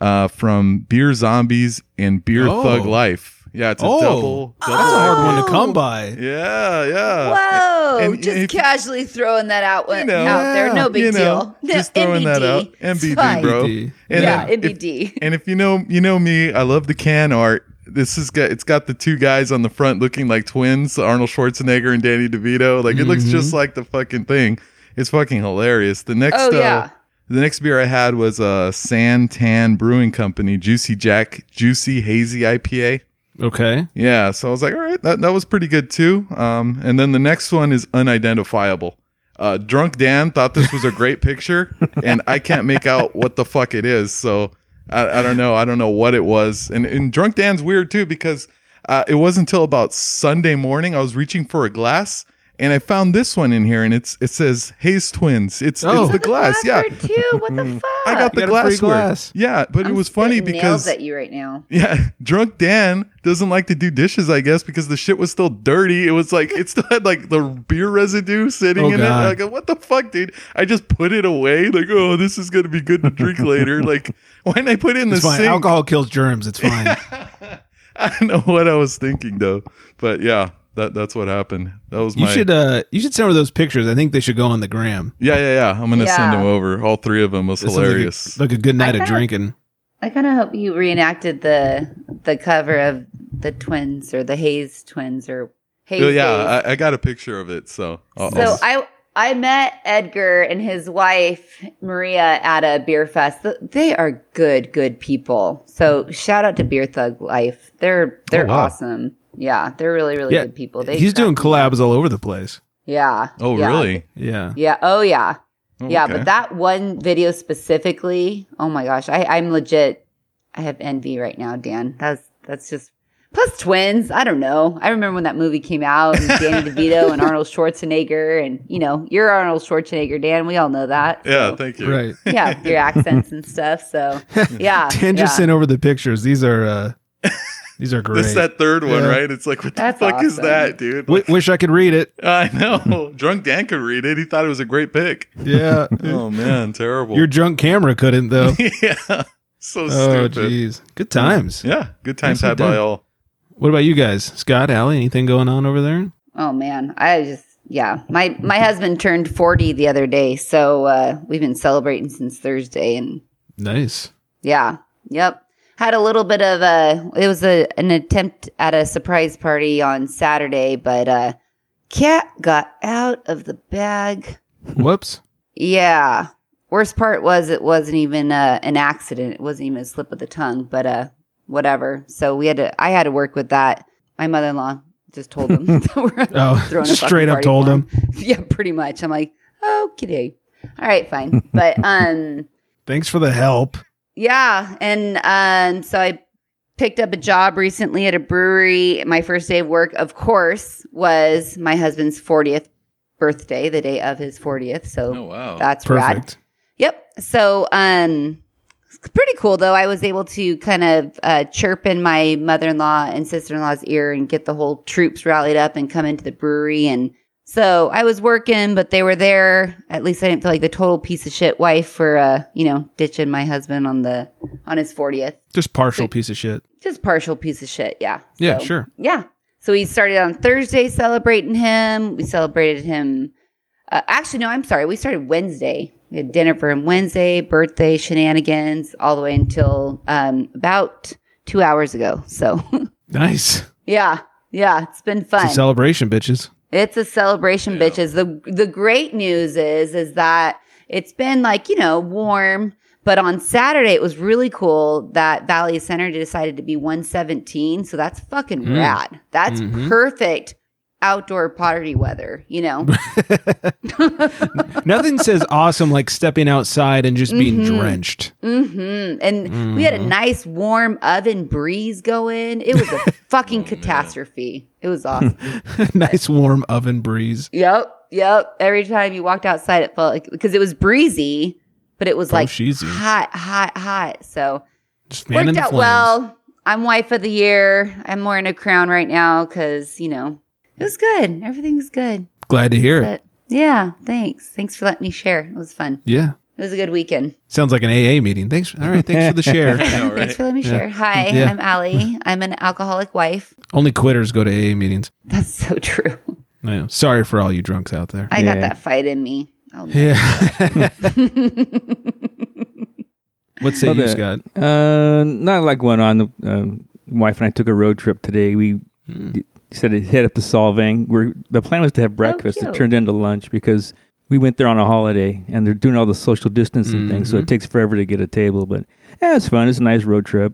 [SPEAKER 7] uh, from Beer Zombies and Beer
[SPEAKER 5] Oh.
[SPEAKER 7] Thug Life. Yeah, it's a
[SPEAKER 5] Oh.
[SPEAKER 7] double. double
[SPEAKER 5] That's a hard one to come by.
[SPEAKER 7] Yeah, yeah.
[SPEAKER 8] Whoa!
[SPEAKER 7] and-
[SPEAKER 8] just
[SPEAKER 7] if-
[SPEAKER 8] casually throwing that out,
[SPEAKER 7] You know,
[SPEAKER 8] out there. No big
[SPEAKER 7] you know,
[SPEAKER 8] deal.
[SPEAKER 7] just throwing that out.
[SPEAKER 8] It's
[SPEAKER 7] NBD,
[SPEAKER 8] fine.
[SPEAKER 7] bro.
[SPEAKER 5] NBD.
[SPEAKER 7] And
[SPEAKER 8] yeah,
[SPEAKER 7] then if-
[SPEAKER 8] NBD.
[SPEAKER 7] And if you know, you know me, I love the can art. This is got it's got the two guys on the front looking like twins, Arnold Schwarzenegger and Danny DeVito. Like it looks just like the fucking thing. It's fucking hilarious. The next
[SPEAKER 8] Oh,
[SPEAKER 7] uh,
[SPEAKER 8] yeah.
[SPEAKER 7] the next beer I had was uh San Tan Brewing Company Juicy Jack Juicy Hazy IPA.
[SPEAKER 5] Okay.
[SPEAKER 7] Yeah, so I was like, all right, that, that was pretty good too. Um, and then the next one is unidentifiable. Uh, Drunk Dan thought this was a great picture, and I can't make out what the fuck it is. So I, I don't know. I don't know what it was. And, and Drunk Dan's weird too because uh, it wasn't until about Sunday morning I was reaching for a glass. And I found this one in here, and it's it says Hayes Twins. It's
[SPEAKER 5] Oh.
[SPEAKER 7] it's the glass, yeah.
[SPEAKER 8] Too. What the fuck?
[SPEAKER 7] I got the
[SPEAKER 5] You got a free
[SPEAKER 7] glassware.
[SPEAKER 5] glass.
[SPEAKER 7] Yeah, but it
[SPEAKER 8] I'm
[SPEAKER 7] was funny because
[SPEAKER 8] nails at you right now.
[SPEAKER 7] yeah, drunk Dan doesn't like to do dishes, I guess, because the shit was still dirty. It was like it still had like the beer residue sitting
[SPEAKER 5] Oh,
[SPEAKER 7] in
[SPEAKER 5] God.
[SPEAKER 7] it. Like, what the fuck, dude? I just put it away. Like, oh, this is gonna be good to drink later. Like, why didn't I put it in
[SPEAKER 5] It's
[SPEAKER 7] the
[SPEAKER 5] fine.
[SPEAKER 7] sink?
[SPEAKER 5] Alcohol kills germs. It's fine.
[SPEAKER 7] I don't know what I was thinking though, but yeah, that that's what happened. That was my.
[SPEAKER 5] you should uh you should send her those pictures. I think they should go on the gram.
[SPEAKER 7] yeah, yeah, yeah. I'm gonna send them over. All three of them was
[SPEAKER 5] It sounds like a-
[SPEAKER 7] hilarious.
[SPEAKER 5] Like a, good night
[SPEAKER 8] I
[SPEAKER 5] of
[SPEAKER 8] kinda-
[SPEAKER 5] drinking.
[SPEAKER 8] I kind of hope you reenacted the the cover of the twins or the Hayes twins or Hayes.
[SPEAKER 7] Oh,
[SPEAKER 8] Days.
[SPEAKER 7] yeah, I, I got a picture of it. So, I'll-
[SPEAKER 8] So
[SPEAKER 7] I'll-
[SPEAKER 8] I I met Edgar and his wife Maria at a beer fest. Th- They are good, good people. So shout out to Beer Thug Life. They're they're
[SPEAKER 5] Oh, wow.
[SPEAKER 8] awesome. Yeah, they're really really
[SPEAKER 5] Yeah,
[SPEAKER 8] good people. They
[SPEAKER 5] He's doing
[SPEAKER 8] crack me up.
[SPEAKER 5] collabs all over the place.
[SPEAKER 8] Yeah.
[SPEAKER 7] oh,
[SPEAKER 8] yeah.
[SPEAKER 7] really?
[SPEAKER 5] Yeah.
[SPEAKER 8] Yeah. Oh yeah.
[SPEAKER 7] Oh,
[SPEAKER 8] Yeah,
[SPEAKER 7] okay.
[SPEAKER 8] but that one video specifically, oh my gosh, I, I'm legit. I have envy right now, Dan. That's that's just plus twins. I don't know. I remember when that movie came out, and Danny DeVito and Arnold Schwarzenegger, and you know, you're Arnold Schwarzenegger, Dan. We all know that.
[SPEAKER 7] Yeah,
[SPEAKER 8] So,
[SPEAKER 7] thank you.
[SPEAKER 5] Right.
[SPEAKER 8] yeah, your accents and stuff. So yeah,
[SPEAKER 5] Dan just
[SPEAKER 8] yeah.
[SPEAKER 5] sent over the pictures. These are uh these are great.
[SPEAKER 7] This that third one,
[SPEAKER 5] Yeah.
[SPEAKER 7] right? It's like, what the
[SPEAKER 8] That's
[SPEAKER 7] fuck is that, dude?
[SPEAKER 5] W- wish I could read it.
[SPEAKER 7] I know. Drunk Dan could read it. He thought it was a great pick.
[SPEAKER 5] Yeah.
[SPEAKER 7] Oh man, terrible.
[SPEAKER 5] Your drunk camera couldn't though.
[SPEAKER 7] yeah, so
[SPEAKER 5] oh
[SPEAKER 7] stupid.
[SPEAKER 5] jeez. Good times.
[SPEAKER 7] Yeah, good times
[SPEAKER 5] Nicely
[SPEAKER 7] had by all.
[SPEAKER 5] What about you guys? Scott, Allie, anything going on over there?
[SPEAKER 8] Oh man, I just yeah. My my husband turned 40 the other day, so uh, we've been celebrating since Thursday, and
[SPEAKER 5] Nice.
[SPEAKER 8] Yeah. Yep. Had a little bit of a it was a an attempt at a surprise party on Saturday, but uh cat got out of the bag.
[SPEAKER 5] Whoops.
[SPEAKER 8] Yeah. Worst part was it wasn't even uh, an accident. It wasn't even a slip of the tongue, but uh, whatever. So we had to. I had to work with that. My mother-in-law just told him. that we're
[SPEAKER 5] Oh,
[SPEAKER 8] throwing a
[SPEAKER 5] straight up told him.
[SPEAKER 8] Yeah, pretty much. I'm like, okay, all right, fine. but um,
[SPEAKER 5] Thanks for the help.
[SPEAKER 8] Yeah, and um, so I picked up a job recently at a brewery. My first day of work, of course, was my husband's 40th birthday, the day of his 40th. So
[SPEAKER 7] Oh, wow.
[SPEAKER 8] that's rad. Yep. So, um, it's pretty cool though. I was able to kind of uh, chirp in my mother-in-law and sister-in-law's ear and get the whole troops rallied up and come into the brewery. And so I was working, but they were there. At least I didn't feel like the total piece of shit wife for, uh, you know, ditching my husband on the on his 40th.
[SPEAKER 5] Just partial piece of shit.
[SPEAKER 8] Just partial piece of shit. Yeah.
[SPEAKER 5] Yeah,
[SPEAKER 8] So,
[SPEAKER 5] sure.
[SPEAKER 8] Yeah. So we started on Thursday celebrating him. We celebrated him. Uh, actually, no, I'm sorry. We started Wednesday. We had dinner for him Wednesday, birthday shenanigans, all the way until um, about two hours ago. So,
[SPEAKER 5] Nice.
[SPEAKER 8] yeah, yeah, it's been
[SPEAKER 5] It's
[SPEAKER 8] fun.
[SPEAKER 5] a celebration, bitches.
[SPEAKER 8] It's a celebration, bitches. The the great news is is that it's been like, you know, warm, but on Saturday it was really cool that Valley Center decided to be 117. So that's fucking
[SPEAKER 5] Mm.
[SPEAKER 8] rad. That's
[SPEAKER 5] Mhm.
[SPEAKER 8] perfect outdoor pottery weather, you know.
[SPEAKER 5] Nothing says awesome like stepping outside and just being
[SPEAKER 8] Mhm.
[SPEAKER 5] drenched.
[SPEAKER 8] hmm And we had a
[SPEAKER 5] Mhm.
[SPEAKER 8] nice warm oven breeze going. It was a fucking catastrophe. It was awesome.
[SPEAKER 5] nice warm oven breeze.
[SPEAKER 8] Yep, yep. Every time you walked outside, it felt like because it was breezy, but it was
[SPEAKER 5] Oh,
[SPEAKER 8] like
[SPEAKER 5] sheezy.
[SPEAKER 8] hot, hot, hot. So
[SPEAKER 5] Just
[SPEAKER 8] worked out
[SPEAKER 5] flames.
[SPEAKER 8] well. I'm wife of the year. I'm wearing a crown right now because you know it was good. Everything was good.
[SPEAKER 5] Glad to hear it.
[SPEAKER 8] Yeah, thanks. Thanks for letting me share. It was fun.
[SPEAKER 5] Yeah.
[SPEAKER 8] It was a good weekend.
[SPEAKER 5] Sounds like an AA meeting. Thanks. All right. Thanks for the share.
[SPEAKER 8] Thanks for letting me
[SPEAKER 5] Yeah.
[SPEAKER 8] share. Hi,
[SPEAKER 5] Yeah.
[SPEAKER 8] I'm Allie. I'm an alcoholic wife.
[SPEAKER 5] Only quitters go to AA meetings.
[SPEAKER 8] That's so true.
[SPEAKER 5] I know. Sorry for all you drunks out there.
[SPEAKER 8] I got that fight in me. Oh,
[SPEAKER 5] Yeah. What say
[SPEAKER 6] Well,
[SPEAKER 5] you,
[SPEAKER 6] the-
[SPEAKER 5] Scott?
[SPEAKER 6] Uh, not like one on. Um, wife and I took a road trip today. We
[SPEAKER 5] Hmm.
[SPEAKER 6] D- said to head up to Solvang. We're, the plan was to have breakfast.
[SPEAKER 8] cute.
[SPEAKER 6] it turned into lunch because we went there on a holiday and they're doing all the social distancing things, so it takes forever to get a table. But yeah, it's fun. It's a nice road trip.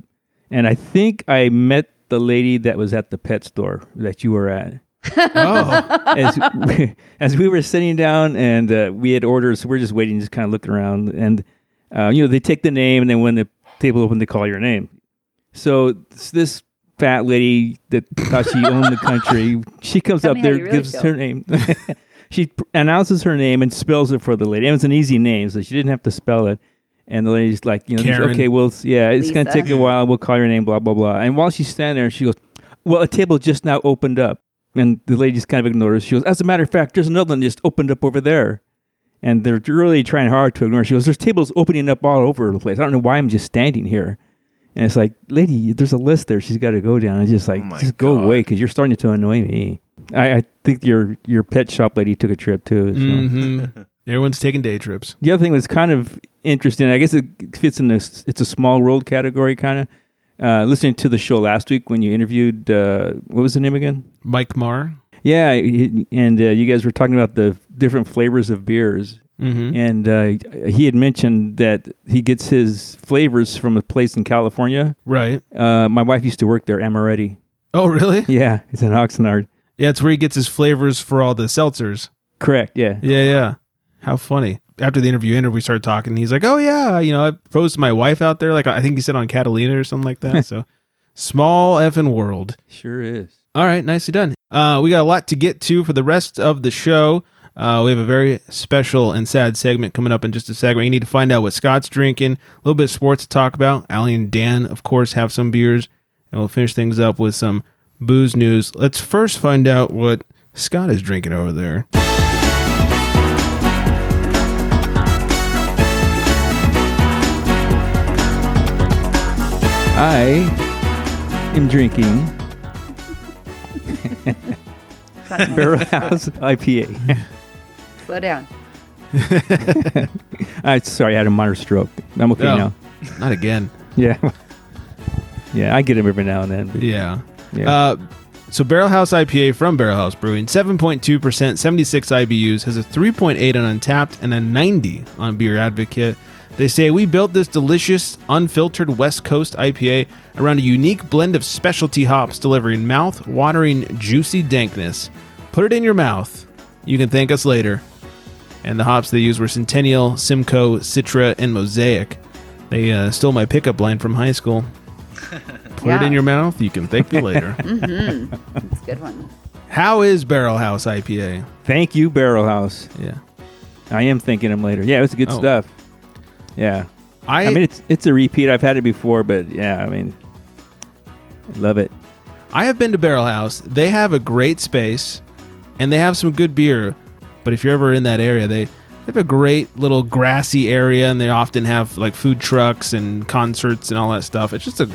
[SPEAKER 6] And I think I met the lady that was at the pet store that you were at.
[SPEAKER 5] Oh.
[SPEAKER 6] as, we, as we were sitting down and uh, we had orders, so we're just waiting, just kind of looking around. And, uh, you know, they take the name, and then when the table open, they call your name. So it's this fat lady that thought she owned the country, she comes
[SPEAKER 8] Tell
[SPEAKER 6] up there,
[SPEAKER 8] really
[SPEAKER 6] gives
[SPEAKER 8] feel.
[SPEAKER 6] her name. she pr- announces her name and spells it for the lady. It was an easy name, so she didn't have to spell it. And the lady's like, you know,
[SPEAKER 5] Karen.
[SPEAKER 6] okay, well, it's- yeah, it's going to take a while. We'll call your name, blah, blah, blah. And while she's standing there, she goes, well, a table just now opened up. And the lady just kind of ignores. She goes, as a matter of fact, there's another one just opened up over there. And they're really trying hard to ignore. She goes, there's tables opening up all over the place. I don't know why I'm just standing here. And it's like, lady, there's a list there. She's got to go down. It's just like,
[SPEAKER 7] my
[SPEAKER 6] just go
[SPEAKER 7] God.
[SPEAKER 6] away because you're starting to annoy me. I, I think your your pet shop lady took a trip too. So.
[SPEAKER 5] hmm Everyone's taking day trips.
[SPEAKER 6] The other thing was kind of interesting. I guess it fits in this. It's a small world category, kind of. Uh, listening to the show last week when you interviewed, uh, what was the name again?
[SPEAKER 5] Mike Marr.
[SPEAKER 6] Yeah, and uh, you guys were talking about the different flavors of beers,
[SPEAKER 5] Mm-hmm.
[SPEAKER 6] and uh, he had mentioned that he gets his flavors from a place in California.
[SPEAKER 5] Right.
[SPEAKER 6] Uh, my wife used to work there, Amoretti.
[SPEAKER 5] Oh, really?
[SPEAKER 6] Yeah, it's in Oxnard.
[SPEAKER 5] Yeah, it's where he gets his flavors for all the seltzers.
[SPEAKER 6] Correct. Yeah.
[SPEAKER 5] Yeah, yeah. How funny. After the interview ended, we started talking. He's like, "Oh yeah, you know, I proposed to my wife out there. Like I think he said on Catalina or something like that." so, small effing world.
[SPEAKER 6] Sure is.
[SPEAKER 5] All right, nicely done. Uh, we got a lot to get to for the rest of the show. Uh, we have a very special and sad segment coming up in just a second. You need to find out what Scott's drinking, a little bit of sports to talk about. Allie and Dan, of course, have some beers, and we'll finish things up with some booze news. Let's first find out what Scott is drinking over there.
[SPEAKER 6] I am drinking Barrelhouse IPA.
[SPEAKER 8] Slow down.
[SPEAKER 6] I sorry, I had a minor stroke. I'm okay
[SPEAKER 5] Oh.
[SPEAKER 6] now.
[SPEAKER 5] Not again.
[SPEAKER 6] Yeah. Yeah, I get him every now and then. but-
[SPEAKER 5] Yeah.
[SPEAKER 6] Yeah.
[SPEAKER 5] Uh, So Barrelhouse IPA from Barrelhouse Brewing, 7.2%, 76 IBUs, has a 3.8 on Untappd and a 90 on Beer Advocate. They say we built this delicious, unfiltered West Coast IPA around a unique blend of specialty hops delivering mouth-watering, juicy dankness. Put it in your mouth. You can thank us later. And the hops they used were Centennial, Simcoe, Citra, and Mosaic. They uh, stole my pickup line from high school. Put it in your mouth. You can thank me later.
[SPEAKER 8] It's a good one.
[SPEAKER 5] How is Barrelhouse IPA?
[SPEAKER 6] Thank you, Barrelhouse.
[SPEAKER 5] Yeah,
[SPEAKER 6] I am thinking him later. Yeah, it was good
[SPEAKER 5] Oh.
[SPEAKER 6] stuff. Yeah.
[SPEAKER 5] I,
[SPEAKER 6] I mean, it's it's a repeat. I've had it before, but yeah, I mean, I love it.
[SPEAKER 5] I have been to Barrelhouse. They have a great space, and they have some good beer. But if you're ever in that area, they, they have a great little grassy area, and they often have like food trucks and concerts and all that stuff. It's just a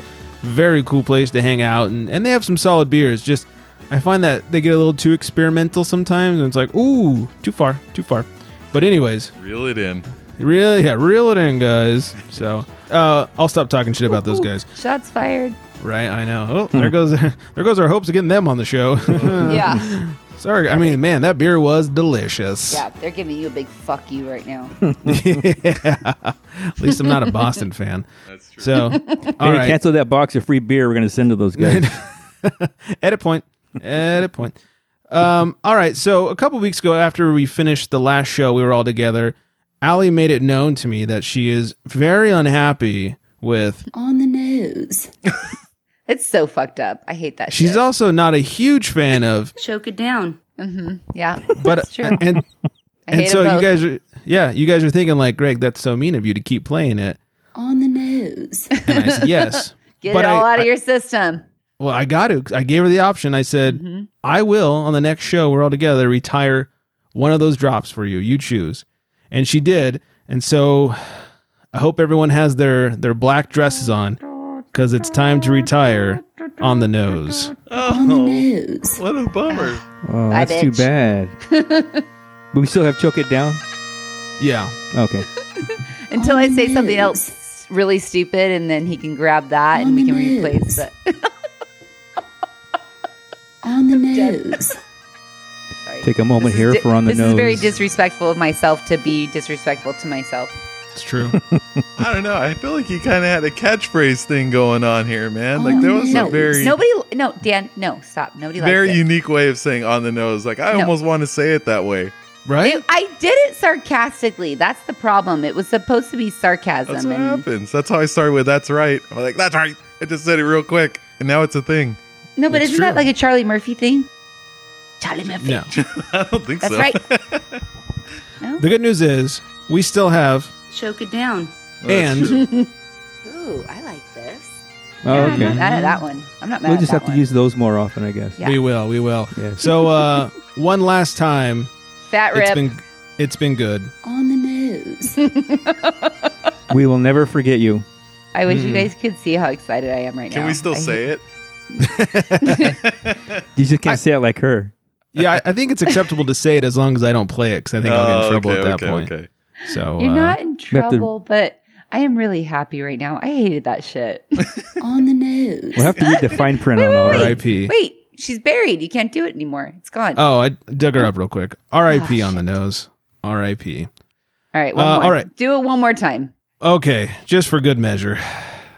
[SPEAKER 5] very cool place to hang out, and, and they have some solid beers. Just I find that they get a little too experimental sometimes, and it's like, ooh, too far, too far. But anyways,
[SPEAKER 7] Reel it in.
[SPEAKER 5] really, yeah, reel it in, guys. So uh, I'll stop talking shit about those guys.
[SPEAKER 8] Shots fired.
[SPEAKER 5] Right, I know. Oh, there goes there goes our hopes of getting them on the show.
[SPEAKER 8] Yeah.
[SPEAKER 5] Sorry, I mean, man, that beer was delicious.
[SPEAKER 8] Yeah. They're giving you a big fuck you right now. yeah.
[SPEAKER 5] At least I'm not a Boston fan.
[SPEAKER 7] That's true.
[SPEAKER 5] So, all
[SPEAKER 6] Hey,
[SPEAKER 5] right,
[SPEAKER 6] cancel that box of free beer we're going to send to those guys.
[SPEAKER 5] edit point, edit point. Um, all right, so a couple weeks ago, after we finished the last show, we were all together. Allie made it known to me that she is very unhappy with.
[SPEAKER 8] On the nose. It's so fucked up. I hate that
[SPEAKER 5] She's
[SPEAKER 8] shit.
[SPEAKER 5] also not a huge fan of,
[SPEAKER 8] Choke it down. Mm-hmm. Yeah.
[SPEAKER 5] but
[SPEAKER 8] That's true.
[SPEAKER 5] and and so you guys are yeah, you guys are thinking like, Greg, that's so mean of you to keep playing it.
[SPEAKER 8] on the nose.
[SPEAKER 5] And I said, yes.
[SPEAKER 8] Get
[SPEAKER 5] But
[SPEAKER 8] it all
[SPEAKER 5] I-
[SPEAKER 8] out of
[SPEAKER 5] I-
[SPEAKER 8] your system.
[SPEAKER 5] Well, I got to. I gave her the option. I said,
[SPEAKER 8] Mm-hmm.
[SPEAKER 5] I will on the next show. We're all together. Retire one of those drops for you. You choose, and she did. And so, I hope everyone has their their black dresses on because it's time to retire on the nose.
[SPEAKER 7] Oh,
[SPEAKER 8] Nose.
[SPEAKER 7] what a bummer.
[SPEAKER 6] Oh,
[SPEAKER 8] Bye,
[SPEAKER 6] that's too
[SPEAKER 8] bitch.
[SPEAKER 6] bad. but we still have choke it down.
[SPEAKER 5] Yeah.
[SPEAKER 6] Okay.
[SPEAKER 8] Until I say something else really stupid, and then he can grab that and we can replace it.
[SPEAKER 10] on the nose.
[SPEAKER 6] Take a moment
[SPEAKER 8] This is
[SPEAKER 6] here
[SPEAKER 8] di-
[SPEAKER 6] for on the
[SPEAKER 8] this
[SPEAKER 6] nose.
[SPEAKER 8] is very disrespectful of myself to be disrespectful to myself.
[SPEAKER 5] It's true.
[SPEAKER 7] I don't know. I feel like you kind of had a catchphrase thing going on here, man. Like oh, there was
[SPEAKER 8] No,
[SPEAKER 7] a very,
[SPEAKER 8] nobody. No, Dan. No, stop. Nobody likes
[SPEAKER 7] very
[SPEAKER 8] it.
[SPEAKER 7] unique way of saying on the nose. Like I
[SPEAKER 8] No.
[SPEAKER 7] almost want to say it that way.
[SPEAKER 5] right?
[SPEAKER 8] It- I did it sarcastically. That's the problem. It was supposed to be sarcasm.
[SPEAKER 7] That's what
[SPEAKER 8] and
[SPEAKER 7] happens. That's how I started with. That's right. I'm like, that's right. I just said it real quick, and now it's a thing.
[SPEAKER 8] no, but
[SPEAKER 5] It's
[SPEAKER 8] isn't that like a Charlie Murphy thing? Charlie Murphy.
[SPEAKER 5] No.
[SPEAKER 7] I don't think
[SPEAKER 8] That's
[SPEAKER 7] so.
[SPEAKER 8] That's right.
[SPEAKER 5] The good news is we still have
[SPEAKER 10] Choke it down.
[SPEAKER 5] and
[SPEAKER 8] Ooh, I like this.
[SPEAKER 6] Oh,
[SPEAKER 8] Yeah, I'm
[SPEAKER 6] okay.
[SPEAKER 8] not mad at that one. I'm not mad
[SPEAKER 6] We'll
[SPEAKER 8] at
[SPEAKER 6] just
[SPEAKER 8] that
[SPEAKER 6] have to
[SPEAKER 8] one.
[SPEAKER 6] use those more often, I guess.
[SPEAKER 8] Yeah.
[SPEAKER 5] we will, we will.
[SPEAKER 6] Yeah.
[SPEAKER 5] So uh one last time,
[SPEAKER 8] Fat
[SPEAKER 5] it's
[SPEAKER 8] rip.
[SPEAKER 5] been it's been good.
[SPEAKER 10] On the nose.
[SPEAKER 6] We will never forget you.
[SPEAKER 8] I wish
[SPEAKER 5] Mm.
[SPEAKER 8] you guys could see how excited I am right now.
[SPEAKER 7] Can we still
[SPEAKER 8] I
[SPEAKER 7] say it?
[SPEAKER 6] You just can't say it like her.
[SPEAKER 5] Yeah, I, I think it's acceptable to say it as long as I don't play it because I think I'll get in
[SPEAKER 7] Oh,
[SPEAKER 5] trouble
[SPEAKER 7] okay,
[SPEAKER 5] at that
[SPEAKER 7] okay,
[SPEAKER 5] point.
[SPEAKER 7] okay.
[SPEAKER 5] So
[SPEAKER 8] You're
[SPEAKER 5] uh,
[SPEAKER 8] not in
[SPEAKER 6] have to-
[SPEAKER 8] trouble, but I am really happy right now. I hated that shit.
[SPEAKER 10] on the nose.
[SPEAKER 6] We'll have to read the fine print on all that.
[SPEAKER 5] R.I.P.
[SPEAKER 8] Wait, she's buried. You can't do it anymore. It's gone.
[SPEAKER 5] Oh, I dug her up real quick. R.I.P. on the nose. R.I.P.
[SPEAKER 8] all right, one
[SPEAKER 5] uh,
[SPEAKER 8] more.
[SPEAKER 5] all right.
[SPEAKER 8] Do it one more time.
[SPEAKER 5] Okay, just for good measure,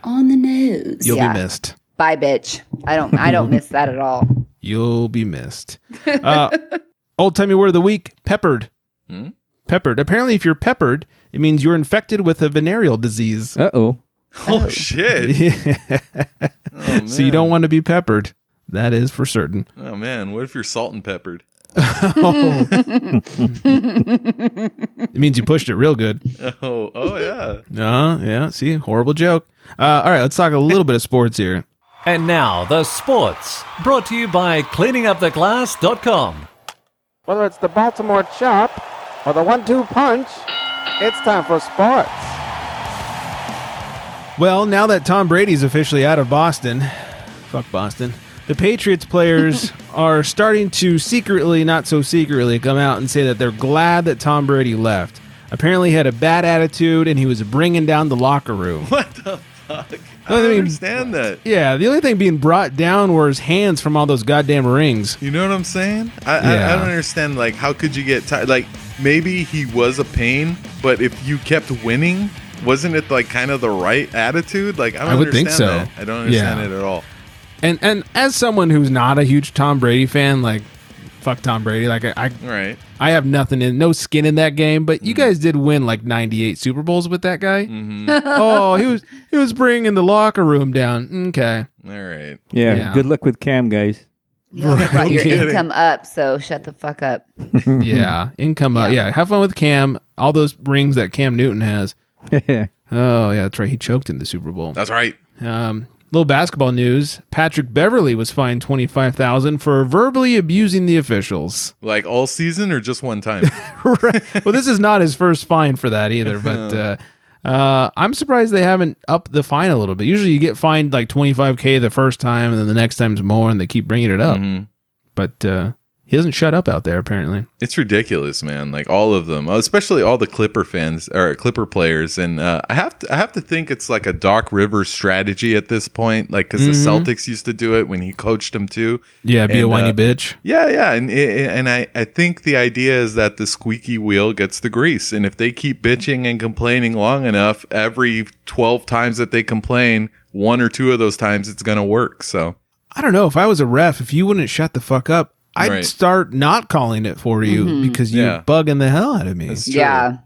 [SPEAKER 10] On the nose.
[SPEAKER 5] you'll
[SPEAKER 8] Yeah.
[SPEAKER 5] be missed.
[SPEAKER 8] Bye, bitch. I don't. I don't miss that at all.
[SPEAKER 5] You'll be missed. Uh, old timey word of the week: peppered.
[SPEAKER 7] Hmm?
[SPEAKER 5] Peppered. Apparently, if you're peppered, it means you're infected with a venereal disease.
[SPEAKER 6] Uh oh.
[SPEAKER 7] Oh shit! Oh,
[SPEAKER 5] so you don't want to be peppered. That is for certain.
[SPEAKER 7] Oh man, what if you're salt and peppered?
[SPEAKER 5] Oh. it means you pushed it real good.
[SPEAKER 7] Oh, oh yeah.
[SPEAKER 5] Uh, yeah. See, horrible joke. Uh, all right, let's talk a little bit of sports here.
[SPEAKER 4] And now, the sports, brought to you by cleaninguptheglass.com.
[SPEAKER 2] Whether it's the Baltimore chop or the one-two punch, it's time for sports.
[SPEAKER 5] Well, now that Tom Brady's officially out of Boston, fuck Boston, the Patriots players are starting to secretly, not so secretly, come out and say that they're glad that Tom Brady left. Apparently, he had a bad attitude and he was bringing down the locker room.
[SPEAKER 7] What the? I
[SPEAKER 5] No, I
[SPEAKER 7] don't
[SPEAKER 5] mean-
[SPEAKER 7] understand that.
[SPEAKER 5] Yeah, the only thing being brought down were his hands from all those goddamn rings.
[SPEAKER 7] You know what I'm saying? I, I, I don't understand. Like, how could you get tired? Like, maybe he was a pain, but if you kept winning, wasn't it like kind of the right attitude? Like, I don't
[SPEAKER 5] I would think
[SPEAKER 7] understand
[SPEAKER 5] so.
[SPEAKER 7] that. I don't understand
[SPEAKER 5] Yeah.
[SPEAKER 7] it at all.
[SPEAKER 5] And and as someone who's not a huge Tom Brady fan, like fuck Tom Brady, like I I,
[SPEAKER 7] Right.
[SPEAKER 5] I have nothing in no skin in that game. But you guys did win like ninety eight Super Bowls with that guy.
[SPEAKER 7] Mm-hmm.
[SPEAKER 5] oh, he was he was bringing the locker room down. Okay,
[SPEAKER 7] All right.
[SPEAKER 6] Yeah,
[SPEAKER 5] Yeah.
[SPEAKER 6] Good luck with Cam, guys.
[SPEAKER 8] You also brought your
[SPEAKER 5] kidding.
[SPEAKER 8] income up, so shut the fuck up.
[SPEAKER 5] yeah, income. Yeah. yeah, have fun with Cam. All those rings that Cam Newton has. Oh yeah, that's right. He choked in the Super Bowl.
[SPEAKER 7] That's right.
[SPEAKER 5] Um, little basketball news: Patrick Beverly was fined twenty five thousand for verbally abusing the officials.
[SPEAKER 7] Like all season or just one time?
[SPEAKER 5] right. Well, this is not his first fine for that either, but uh, uh, I'm surprised they haven't upped the fine a little bit. Usually, you get fined like 25k the first time, and then the next time's more, and they keep bringing it up. But uh, he doesn't shut up out there apparently.
[SPEAKER 7] It's ridiculous, man. Like all of them, especially all the Clipper fans or Clipper players. And uh, I have to, I have to think it's like a Doc Rivers strategy at this point. Like because the Celtics used to do it when he coached them too.
[SPEAKER 5] Yeah, be a whiny
[SPEAKER 7] uh,
[SPEAKER 5] bitch.
[SPEAKER 7] Yeah, yeah, and and I I think the idea is that the squeaky wheel gets the grease, and if they keep bitching and complaining long enough, every twelve times that they complain, one or two of those times it's gonna work. So
[SPEAKER 5] I don't know if I was a ref, if you wouldn't shut the fuck up, I'd
[SPEAKER 7] Right.
[SPEAKER 5] start not calling it for you because you're
[SPEAKER 7] Yeah.
[SPEAKER 5] bugging the hell out of me.
[SPEAKER 7] That's true.
[SPEAKER 8] Yeah.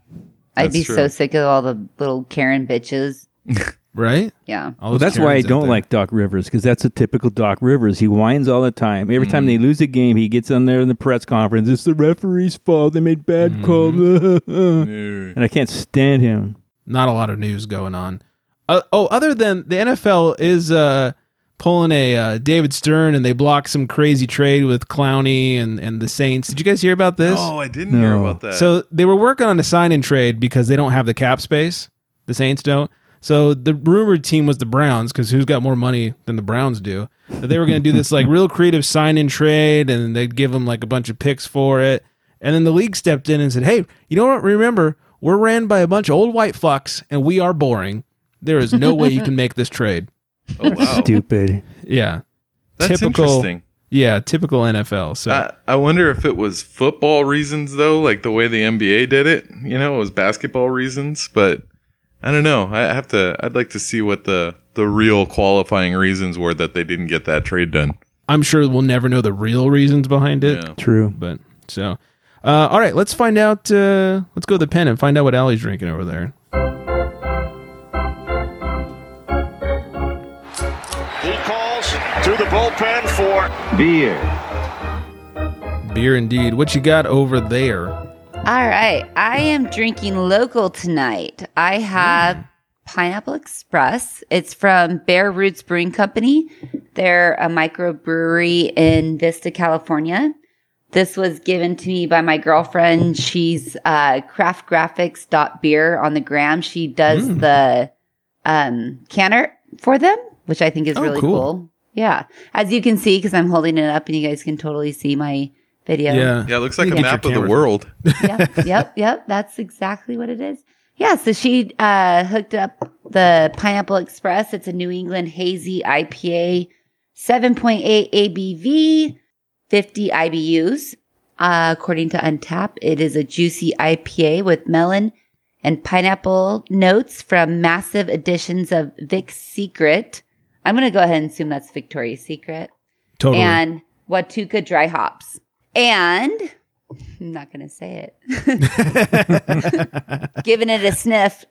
[SPEAKER 8] I'd be
[SPEAKER 7] That's
[SPEAKER 8] so sick of all the little Karen bitches.
[SPEAKER 5] right?
[SPEAKER 8] Yeah.
[SPEAKER 5] All
[SPEAKER 6] Well,
[SPEAKER 5] those
[SPEAKER 6] that's why I don't like Doc Rivers because that's a typical Doc Rivers. He whines all the time. Every time they lose a game, he gets on there in the press conference. It's the referee's fault. They made bad calls, and I can't stand him.
[SPEAKER 5] not a lot of news going on. Uh, oh, other than the NFL is uh, pulling a uh, David Stern and they blocked some crazy trade with Clowney and, and the Saints. Did you guys hear about this?
[SPEAKER 7] oh, I didn't hear about that.
[SPEAKER 5] So they were working on a sign and trade because they don't have the cap space. The Saints don't. So the rumored team was the Browns because who's got more money than the Browns do? That they were going to do this like real creative sign and trade, and they'd give them like a bunch of picks for it. And then the league stepped in and said, "Hey, you know what? Remember, we're ran by a bunch of old white fucks, and we are boring. There is no way you can make this trade."
[SPEAKER 7] Oh wow,
[SPEAKER 6] Stupid.
[SPEAKER 5] Yeah,
[SPEAKER 7] that's
[SPEAKER 5] typical-
[SPEAKER 7] interesting.
[SPEAKER 5] yeah, typical NFL. So
[SPEAKER 7] I, I wonder if it was football reasons though, like the way the NBA did it. You know, it was basketball reasons, but I don't know. I have to. I'd like to see what the the real qualifying reasons were that they didn't get that trade done.
[SPEAKER 5] I'm sure we'll never know the real reasons behind it.
[SPEAKER 7] Yeah.
[SPEAKER 6] True.
[SPEAKER 5] But so, uh, all right, let's find out. Uh, let's go to the pen and find out what Ally's drinking over there.
[SPEAKER 1] Beer.
[SPEAKER 5] Beer indeed. What you got over there?
[SPEAKER 8] All right. I am drinking local tonight. I have Pineapple Express. It's from Bear Roots Brewing Company. They're a microbrewery in Vista, California. This was given to me by my girlfriend. She's uh, craftgraphics.beer on the gram. She does the um, canner for them, which I think is
[SPEAKER 5] Oh,
[SPEAKER 8] really
[SPEAKER 5] cool.
[SPEAKER 8] cool. Yeah. As you can see, because I'm holding it up and you guys can totally see my video
[SPEAKER 5] Yeah.
[SPEAKER 7] Yeah, it looks like
[SPEAKER 5] You
[SPEAKER 7] a map of the world.
[SPEAKER 8] yep, yep, yep. That's exactly what it is. Yeah, so she uh, hooked up the Pineapple Express. It's a New England hazy IPA, 7.8 ABV, 50 IBUs. Uh, according to Untappd, it is a juicy IPA with melon and pineapple notes from massive additions of Vic's Secret. I'm going to go ahead and assume that's Victoria's Secret
[SPEAKER 5] Totally.
[SPEAKER 8] and Watuka dry hops. And I'm not going to say it. Giving it a sniff.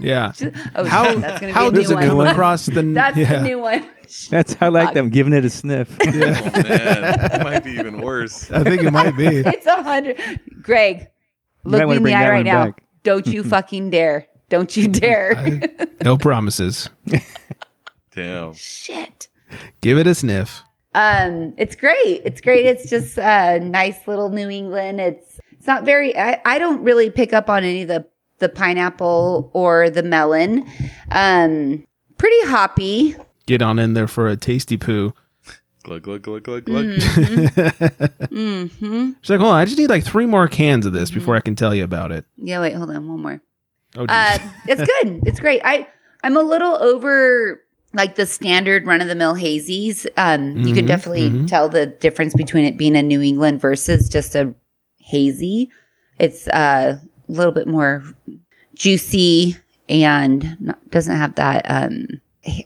[SPEAKER 5] yeah.
[SPEAKER 8] Oh,
[SPEAKER 5] How
[SPEAKER 8] that's going to
[SPEAKER 5] how
[SPEAKER 8] be a
[SPEAKER 5] does
[SPEAKER 8] new
[SPEAKER 5] it come
[SPEAKER 8] one.
[SPEAKER 5] across the?
[SPEAKER 8] That's
[SPEAKER 5] yeah.
[SPEAKER 8] the new one.
[SPEAKER 6] That's how I like them giving it a sniff.
[SPEAKER 7] Oh man, it might be even worse.
[SPEAKER 5] I think it might be.
[SPEAKER 8] It's a hundred. Greg,
[SPEAKER 6] might
[SPEAKER 8] look me in the eye right now.
[SPEAKER 6] back.
[SPEAKER 8] Don't you fucking dare. Don't you dare.
[SPEAKER 5] No promises.
[SPEAKER 7] Damn.
[SPEAKER 8] Shit.
[SPEAKER 5] Give it a sniff.
[SPEAKER 8] Um, it's great. It's great. It's just a nice little New England. It's it's not very. I, I don't really pick up on any of the the pineapple or the melon. Um, pretty hoppy.
[SPEAKER 5] Get on in there for a tasty poo.
[SPEAKER 7] Glug glug glug glug glug.
[SPEAKER 8] Mm-hmm.
[SPEAKER 5] She's like, hold on, I just need like three more cans of this before I can tell you about it.
[SPEAKER 8] Yeah. Wait. Hold on. One more.
[SPEAKER 5] Oh.
[SPEAKER 8] Uh, it's good. It's great. I I'm a little over like the standard run of the mill hazies. Um, you can
[SPEAKER 5] Mhm,
[SPEAKER 8] definitely
[SPEAKER 5] mhm.
[SPEAKER 8] tell the difference between it being a New England versus just a hazy. It's uh, a little bit more juicy and not, doesn't have that. Um,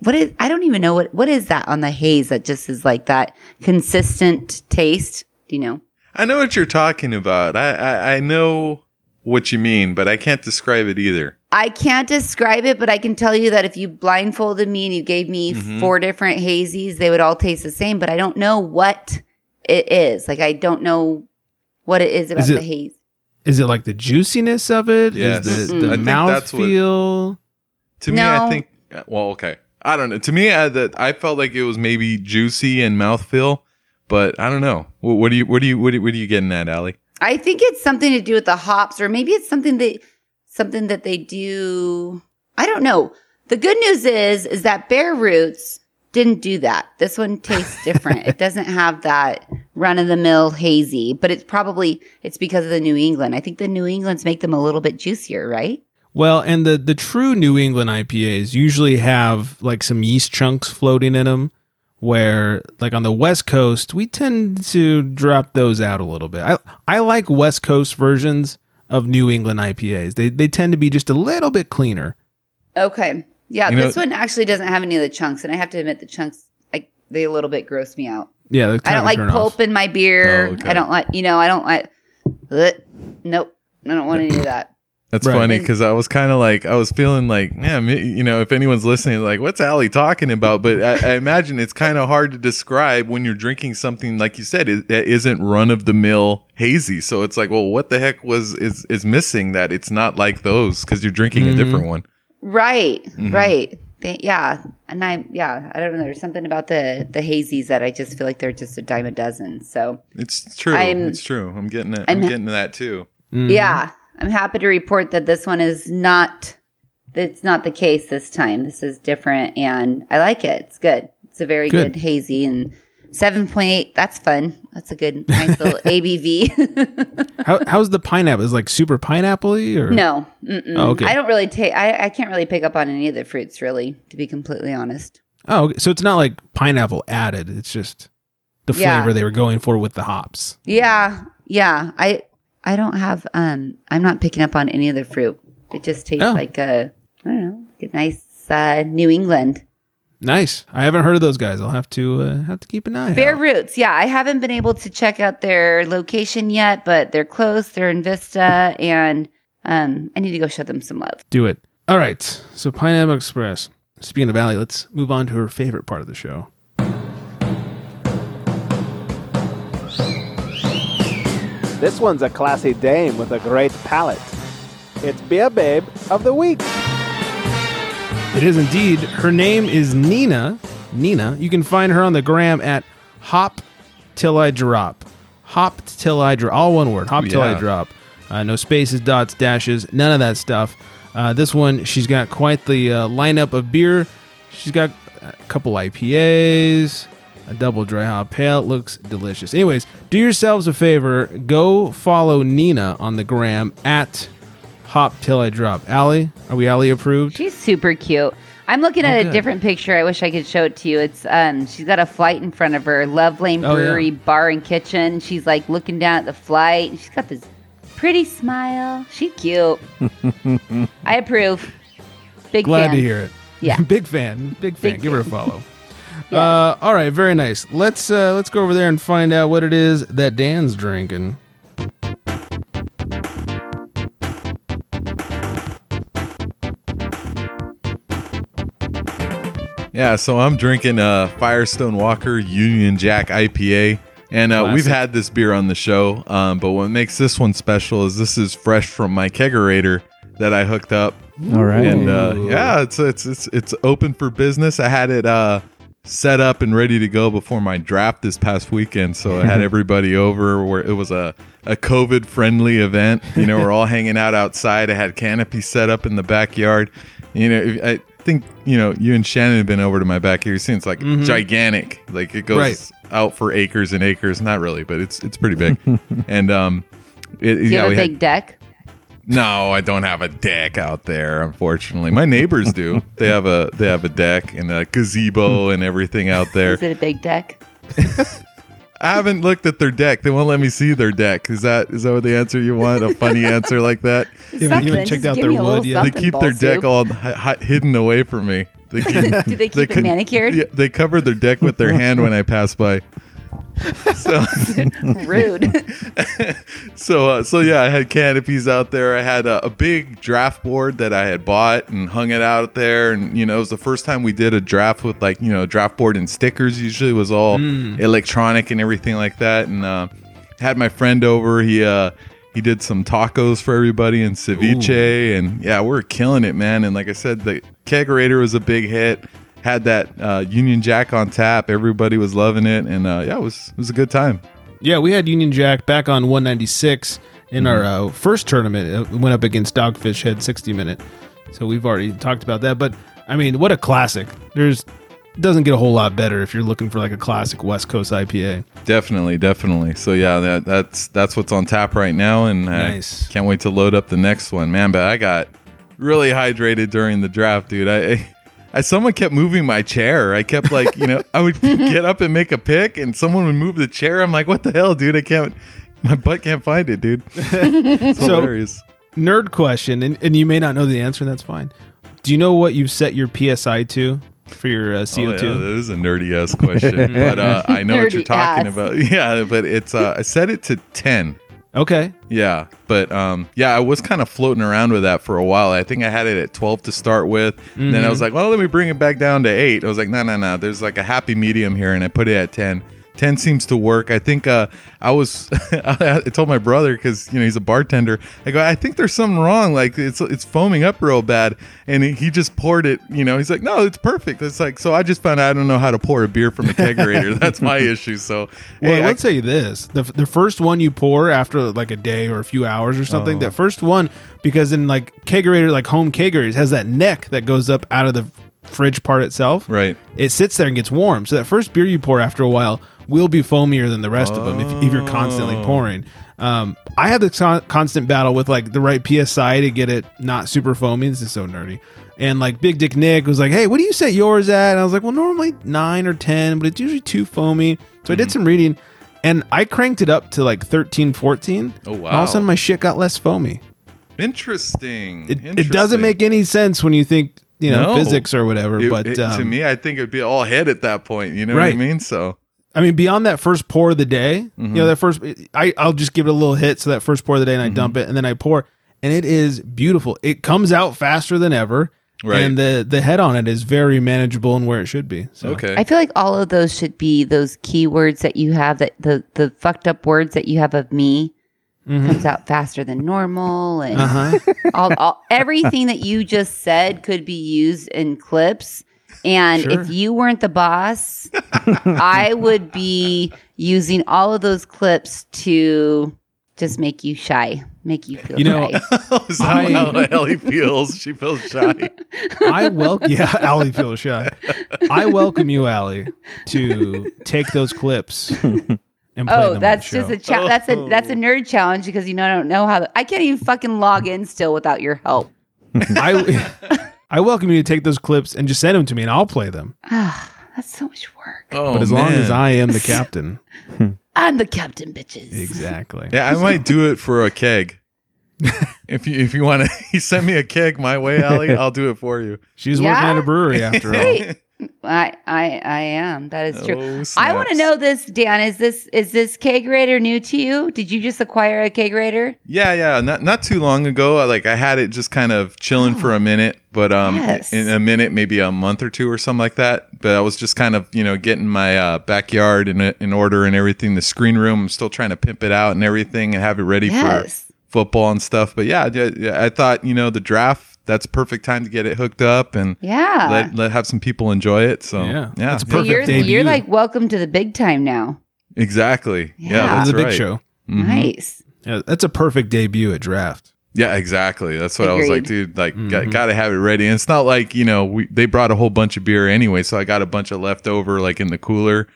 [SPEAKER 8] what is? I don't even know what what is that on the haze that just is like that consistent taste. Do you know?
[SPEAKER 7] I know what you're talking about. I, I I know what you mean, but I can't describe it either.
[SPEAKER 8] I can't describe it, but I can tell you that if you blindfolded me and you gave me
[SPEAKER 7] Mhm.
[SPEAKER 8] four different hazies, they would all taste the same, but I don't know what it is. Like I don't know what it is about
[SPEAKER 5] Is it-
[SPEAKER 8] the haze.
[SPEAKER 5] Is it like the juiciness of it? Is
[SPEAKER 7] Yes.
[SPEAKER 5] the,
[SPEAKER 8] Mm-mm.
[SPEAKER 5] the
[SPEAKER 7] I think
[SPEAKER 5] mouth feel?
[SPEAKER 7] To me, I think. Well, okay. I don't know. To me, I, that I felt like it was maybe juicy and mouthfeel, but I don't know. What, what do you what do you what, do- what are you getting at, Ally?
[SPEAKER 8] I think it's something to do with the hops, or maybe it's something that something that they do. I don't know. The good news is is that Bear Roots didn't do that. This one tastes different. it doesn't have that run of the mill hazy, but it's probably it's because of the New England. I think the New Englands make them a little bit juicier, right?
[SPEAKER 5] Well, and the the true New England IPAs usually have like some yeast chunks floating in them. Where like on the West Coast, we tend to drop those out a little bit. I I like West Coast versions of New England IPAs. They they tend to be just a little bit cleaner.
[SPEAKER 8] Okay. Yeah,
[SPEAKER 7] You know-
[SPEAKER 8] this one actually doesn't have any of the chunks, and I have to admit the chunks, I, they a little bit gross me out.
[SPEAKER 5] Yeah, they're
[SPEAKER 8] I don't
[SPEAKER 5] of
[SPEAKER 8] like pulp
[SPEAKER 5] off.
[SPEAKER 8] in my beer.
[SPEAKER 7] Oh, okay.
[SPEAKER 8] I don't like, you know, I don't like. Ugh. nope, I don't want any of that.
[SPEAKER 7] That's
[SPEAKER 5] Right.
[SPEAKER 7] funny because I was kind of like I was feeling like, yeah, me- you know, if anyone's listening, like, what's Ally talking about? But I, I imagine it's kind of hard to describe when you're drinking something like you said it, that isn't run of the mill hazy. So it's like, well, what the heck was is is missing that it's not like those because you're drinking
[SPEAKER 5] Mhm.
[SPEAKER 7] a different one.
[SPEAKER 8] Right,
[SPEAKER 7] Mhm.
[SPEAKER 8] right. Yeah, and I, yeah, I don't know. There's something about the the hazies that I just feel like they're just a dime a dozen. So
[SPEAKER 7] It's true.
[SPEAKER 8] I'm-
[SPEAKER 7] it's true. I'm getting it. I'm,
[SPEAKER 8] I'm-
[SPEAKER 7] getting that too.
[SPEAKER 5] Mhm.
[SPEAKER 8] yeah, I'm happy to report that this one is not. It's not the case this time. This is different, and I like it. It's good. It's a very
[SPEAKER 5] Good.
[SPEAKER 8] good, hazy and. 7.8 that's fun that's a good nice little abv
[SPEAKER 5] How, how's the pineapple? Is it like super pineapple-y or
[SPEAKER 8] No.
[SPEAKER 5] Oh, okay.
[SPEAKER 8] I don't really take. I, I can't really pick up on any of the fruits, really, to be completely honest.
[SPEAKER 5] Oh, okay. so it's not like pineapple added. It's just the
[SPEAKER 8] Yeah.
[SPEAKER 5] flavor they were going for with the hops.
[SPEAKER 8] Yeah, yeah. I I don't have. Um, I'm not picking up on any of the fruit. It just tastes
[SPEAKER 5] Oh.
[SPEAKER 8] like a. I don't know, like a nice uh, New England
[SPEAKER 5] Nice. I haven't heard of those guys. I'll have to uh, have to keep an eye.
[SPEAKER 8] Bear
[SPEAKER 5] out.
[SPEAKER 8] Roots. Yeah, I haven't been able to check out their location yet, but they're close. They're in Vista, and um, I need to go show them some love.
[SPEAKER 5] Do it. All right. So Pineapple Express. Speaking of Allie, let's move on to her favorite part of the show.
[SPEAKER 2] This one's a classy dame with a great palate. It's Beer Babe of the Week.
[SPEAKER 5] It is indeed. Her name is Nina. Nina. You can find her on the gram at Hop Till I Drop. Hop Till I Drop. All one word. Hop Till I Drop. Uh, no spaces, dots, dashes, none of that stuff. Uh, this one, she's got quite the uh, lineup of beer. She's got a couple IPAs, a double dry hop pale. Looks delicious. Anyways, do yourselves a favor. Go follow Nina on the gram at Hop Till I Drop. Ally, are we Ally approved?
[SPEAKER 8] She's super cute. I'm looking
[SPEAKER 5] Oh,
[SPEAKER 8] at
[SPEAKER 5] good.
[SPEAKER 8] a different picture. I wish I could show it to you. It's um she's got a flight in front of her, Love Lane
[SPEAKER 5] Oh, yeah.
[SPEAKER 8] Brewery Bar and Kitchen. She's like looking down at the flight she's got this pretty smile. She's cute. I approve. Big
[SPEAKER 5] Glad
[SPEAKER 8] fan.
[SPEAKER 5] to hear it.
[SPEAKER 8] Yeah.
[SPEAKER 5] big fan. Big fan.
[SPEAKER 8] Big
[SPEAKER 5] Give her a follow. uh, all right, very nice. Let's uh, let's go over there and find out what it is that Dan's drinking.
[SPEAKER 7] Yeah, so I'm drinking a Firestone Walker Union Jack IPA, and uh, we've had this beer on the show. Um, but what makes this one special is this is fresh from my kegerator that I hooked up,
[SPEAKER 6] All right.
[SPEAKER 7] and uh, yeah, it's it's it's it's open for business. I had it uh, set up and ready to go before my draft this past weekend, so I had everybody over. Where it was a a COVID friendly event. You know, we're all hanging out outside. I had canopy set up in the backyard. You know, I think you know you and Shannon have been over to my backyard. You've seen it's like gigantic. Like it goes
[SPEAKER 5] Right.
[SPEAKER 7] out for acres and acres. Not really, but it's it's pretty big. and um, it,
[SPEAKER 8] Do you
[SPEAKER 7] yeah,
[SPEAKER 8] have a
[SPEAKER 7] we had-
[SPEAKER 8] big deck?
[SPEAKER 7] No, I don't have a deck out there. Unfortunately, my neighbors do. They have a they have a deck and a gazebo hmm. and everything out there.
[SPEAKER 8] Is it a big deck?
[SPEAKER 7] I haven't looked at their deck. They won't let me see their deck. Is that is that what the answer you want? A funny answer like that?
[SPEAKER 5] You haven't even
[SPEAKER 8] Something.
[SPEAKER 5] checked out their
[SPEAKER 8] me a little
[SPEAKER 5] wood yet.
[SPEAKER 7] They keep their deck
[SPEAKER 8] soup.
[SPEAKER 7] all hi- hi- hidden away from me. They keep,
[SPEAKER 8] Do they keep it
[SPEAKER 7] can-
[SPEAKER 8] manicured?
[SPEAKER 7] Yeah, they cover their deck with their hand when I pass by. So
[SPEAKER 8] Rude.
[SPEAKER 7] so uh, so yeah, I had canopies out there. I had a, a big draft board that I had bought and hung it out there. And you know, it was the first time we did a draft with like you know draft board and stickers. Usually it was all electronic and everything like that. And uh, had my friend over. He uh, he did some tacos for everybody and ceviche. And yeah, we are killing it, man. And like I said, the kegerator was a big hit. Had that uh, Union Jack on tap. Everybody was loving it, and uh, yeah, it was it was a good time.
[SPEAKER 5] Yeah, we had Union Jack back on 196 in our uh, first tournament. It went up against Dogfish Head 60 minute. So we've already talked about that. But I mean, what a classic! There's doesn't get a whole lot better if you're looking for like a classic West Coast IPA.
[SPEAKER 7] Definitely, definitely. So yeah, that, that's that's what's on tap right now, and I
[SPEAKER 5] Nice.
[SPEAKER 7] can't wait to load up the next one, man. But I got really hydrated during the draft, dude. I, I someone kept moving my chair. I kept like, you know, I would get up and make a pick, and someone would move the chair. I'm like, what the hell, dude? I can't. My butt can't find it, dude. It's
[SPEAKER 5] So-
[SPEAKER 7] hilarious.
[SPEAKER 5] Nerd question, and, and you may not know the answer. That's fine. Do you know what you've set your PSI to for your uh,
[SPEAKER 7] Oh,
[SPEAKER 5] CO2?
[SPEAKER 7] yeah, that is a nerdy ass question, but uh, I know what you're talking
[SPEAKER 8] ass.
[SPEAKER 7] about. Yeah, but it's uh, I set it to ten.
[SPEAKER 5] Okay.
[SPEAKER 7] Yeah, but um, yeah, I was kind of floating around with that for a while. I think I had it at twelve to start with. Then I
[SPEAKER 5] Mm-hmm.
[SPEAKER 7] was like, well, let me bring it back down to eight. I was like, no, no, no. There's like a happy medium here, and I put it at ten. Ten seems to work. I think uh, I was. I told my brother because you know he's a bartender. I go, I think there's something wrong. Like it's it's foaming up real bad, and he, just poured it. You know, he's like, no, it's perfect. It's like so. I just found out I don't know how to pour a beer from a kegerator. That's my issue. So
[SPEAKER 5] Well,
[SPEAKER 7] hey, I-
[SPEAKER 5] let's say this: the the first one you pour after like a day or a few hours or
[SPEAKER 7] Oh.
[SPEAKER 5] something, that first one, because in like kegerator, like home kegerators, has that neck that goes up out of the fridge part itself.
[SPEAKER 7] right.
[SPEAKER 5] It sits there and gets warm. So that first beer you pour after a while will be foamier than the rest of them if, if you're constantly
[SPEAKER 7] Oh.
[SPEAKER 5] pouring. Um, I had this con- constant battle with like the right psi to get it not super foamy. This is so nerdy. And like Big Dick Nick was like, "Hey, what do you set yours at?" And I was like, "Well, normally nine or ten, but it's usually too foamy." So I did some reading, and I cranked it up to like 13, 14.
[SPEAKER 7] Oh,
[SPEAKER 5] And all of a sudden, my shit got less foamy.
[SPEAKER 7] Interesting.
[SPEAKER 5] It, it doesn't make any sense when you think you know
[SPEAKER 7] No.
[SPEAKER 5] physics or whatever.
[SPEAKER 7] It-
[SPEAKER 5] but
[SPEAKER 7] it- to
[SPEAKER 5] um,
[SPEAKER 7] me, I think it'd be all head at that point. You know what I mean? So
[SPEAKER 5] I mean, beyond that first pour of the day,
[SPEAKER 7] Mm-hmm.
[SPEAKER 5] you know, that first, I, I'll just give it a little hit. So that first pour of the day, and
[SPEAKER 7] Mm-hmm.
[SPEAKER 5] I dump it, and then I pour, and it is beautiful. It comes out faster than ever,
[SPEAKER 7] Right.
[SPEAKER 5] and the the head on it is very manageable and where it should be. So
[SPEAKER 7] okay,
[SPEAKER 8] I feel like all of those should be those keywords that you have that the the fucked up words that you have of me comes out faster than normal and
[SPEAKER 5] uh huh.
[SPEAKER 8] all, all everything that you just said could be used in clips. And
[SPEAKER 5] Sure.
[SPEAKER 8] if you weren't the boss, I would be using all of those clips to just make you shy, make you feel
[SPEAKER 5] You know,
[SPEAKER 8] shy.
[SPEAKER 7] is that
[SPEAKER 5] I-
[SPEAKER 7] how Ally feels? She feels shy.
[SPEAKER 5] I welcome. Yeah, Ally feels shy. I welcome you, Ally, to take those clips and play
[SPEAKER 8] Oh,
[SPEAKER 5] on
[SPEAKER 8] that's just a cha- that's a that's a oh. nerd challenge because you know I don't know how the- I can't even fucking log in still without your help.
[SPEAKER 5] I I welcome you to take those clips and just send them to me, and I'll play them.
[SPEAKER 8] Ah, that's so much work.
[SPEAKER 7] Oh,
[SPEAKER 5] But as long as. I am the captain,
[SPEAKER 8] I'm the captain, bitches.
[SPEAKER 5] exactly.
[SPEAKER 7] yeah, I might do it for a keg. if you if you want to, you send me a keg my way, Ally. I'll do it for you.
[SPEAKER 5] She's
[SPEAKER 8] Yeah?
[SPEAKER 5] working at a brewery after all.
[SPEAKER 8] Wait, I I I am. That is true.
[SPEAKER 7] Oh,
[SPEAKER 8] I want to know this, Dan. Is this is this kegerator new to you? Did you just acquire a kegerator?
[SPEAKER 7] Yeah, yeah. Not not too long ago, I, like I had it just kind of chilling for a minute, but um,
[SPEAKER 8] Yes.
[SPEAKER 7] in a minute, maybe a month or two or something like that. But I was just kind of you know getting my uh, backyard in in order and everything. The screen room, I'm still trying to pimp it out and everything and have it ready
[SPEAKER 8] Yes.
[SPEAKER 7] for football and stuff. But yeah, yeah, yeah, I thought you know the draft. That's perfect time to get it hooked up and
[SPEAKER 8] Yeah.
[SPEAKER 7] let let have some people enjoy it. So
[SPEAKER 5] Yeah,
[SPEAKER 7] yeah,
[SPEAKER 5] that's
[SPEAKER 8] So
[SPEAKER 5] perfect
[SPEAKER 8] you're
[SPEAKER 5] debut.
[SPEAKER 8] you're like welcome to the big time now.
[SPEAKER 7] exactly. Yeah,
[SPEAKER 8] Yeah.
[SPEAKER 7] that's
[SPEAKER 5] the big
[SPEAKER 7] right.
[SPEAKER 5] show.
[SPEAKER 7] Mhm.
[SPEAKER 8] Nice.
[SPEAKER 5] Yeah, that's a perfect debut at draft.
[SPEAKER 7] Yeah, exactly. That's what I was like, dude. Like, got, gotta have it ready. And it's not like you know we they brought a whole bunch of beer anyway, so I got a bunch of leftover like in the cooler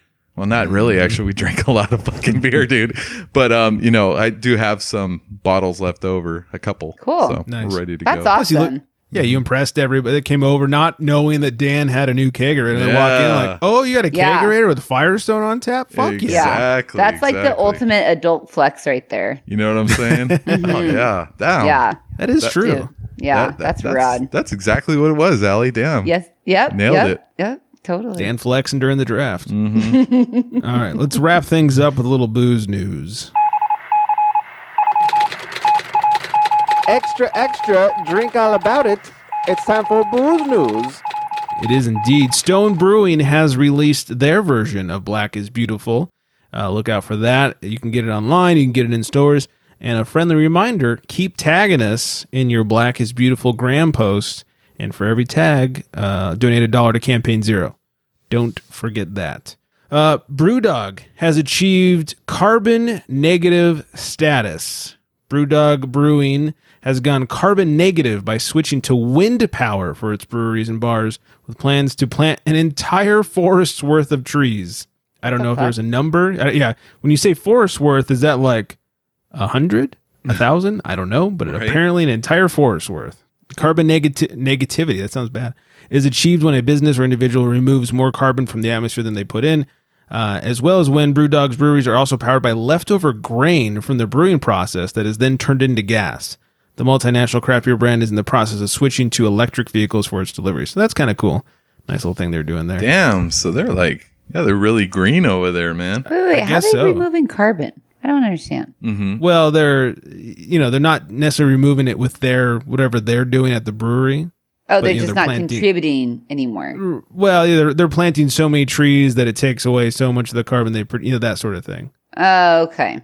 [SPEAKER 7] Well, not really. Actually, we drank a lot of fucking beer, dude. But um, you know, I do have some bottles left over, a couple.
[SPEAKER 8] Cool.
[SPEAKER 7] So
[SPEAKER 5] Nice.
[SPEAKER 7] we're ready to
[SPEAKER 8] That's
[SPEAKER 7] go.
[SPEAKER 5] Plus, you look-
[SPEAKER 8] awesome.
[SPEAKER 5] Yeah, you impressed everybody that came over, not knowing that Dan had a new kegerator. And they walk in like, "Oh, you got a
[SPEAKER 8] Yeah.
[SPEAKER 5] kegerator with Firestone on tap? Fuck
[SPEAKER 7] Exactly.
[SPEAKER 5] yeah!"
[SPEAKER 8] Yeah. That's like the ultimate adult flex right there.
[SPEAKER 7] You know what I'm saying? oh yeah, damn.
[SPEAKER 8] Yeah.
[SPEAKER 5] That is
[SPEAKER 7] That-
[SPEAKER 5] true.
[SPEAKER 8] Dude. Yeah.
[SPEAKER 7] That- that-
[SPEAKER 8] that's,
[SPEAKER 7] that's
[SPEAKER 8] rad.
[SPEAKER 7] That's exactly what it was, Ally. Damn.
[SPEAKER 8] Yes. Yep.
[SPEAKER 7] Nailed
[SPEAKER 8] yep,
[SPEAKER 7] it.
[SPEAKER 8] Yep. Totally.
[SPEAKER 5] Dan flexing during the draft.
[SPEAKER 7] Mm-hmm.
[SPEAKER 5] All right, let's wrap things up with a little booze news.
[SPEAKER 2] Extra, extra, drink all about it. It's time for booze news.
[SPEAKER 5] It is indeed. Stone Brewing has released their version of Black is Beautiful. Uh, look out for that. You can get it online, you can get it in stores. And a friendly reminder keep tagging us in your Black is Beautiful gram posts. And for every tag, uh, donate a dollar to Campaign Zero. Don't forget that. Uh, Brewdog has achieved carbon negative status. Brewdog Brewing has gone carbon negative by switching to wind power for its breweries and bars with plans to plant an entire forest's worth of trees. I don't know if there's a number. Uh, yeah, when you say forest worth, is that like a hundred, a thousand? I don't know, but
[SPEAKER 7] Right.
[SPEAKER 5] apparently an entire forest worth. Carbon negati- negativity, that sounds bad, is achieved when a business or individual removes more carbon from the atmosphere than they put in, uh, as well as when Brewdog's breweries are also powered by leftover grain from the brewing process that is then turned into gas. The multinational craft beer brand is in the process of switching to electric vehicles for its delivery. So that's kind of cool. Nice little thing they're doing there.
[SPEAKER 7] Damn. So they're like, yeah, they're really green over there, man.
[SPEAKER 8] Wait, wait, wait.
[SPEAKER 5] I
[SPEAKER 8] How are they
[SPEAKER 5] so.
[SPEAKER 8] removing carbon? I don't understand.
[SPEAKER 7] Mm-hmm.
[SPEAKER 5] Well, they're you know they're not necessarily removing it with their whatever they're doing at the brewery.
[SPEAKER 8] Oh,
[SPEAKER 5] But,
[SPEAKER 8] they're
[SPEAKER 5] you know,
[SPEAKER 8] just
[SPEAKER 5] they're
[SPEAKER 8] not
[SPEAKER 5] planting-
[SPEAKER 8] contributing anymore.
[SPEAKER 5] Well, yeah, they're they're planting so many trees that it takes away so much of the carbon they pr- you know that sort of thing.
[SPEAKER 8] Oh, okay.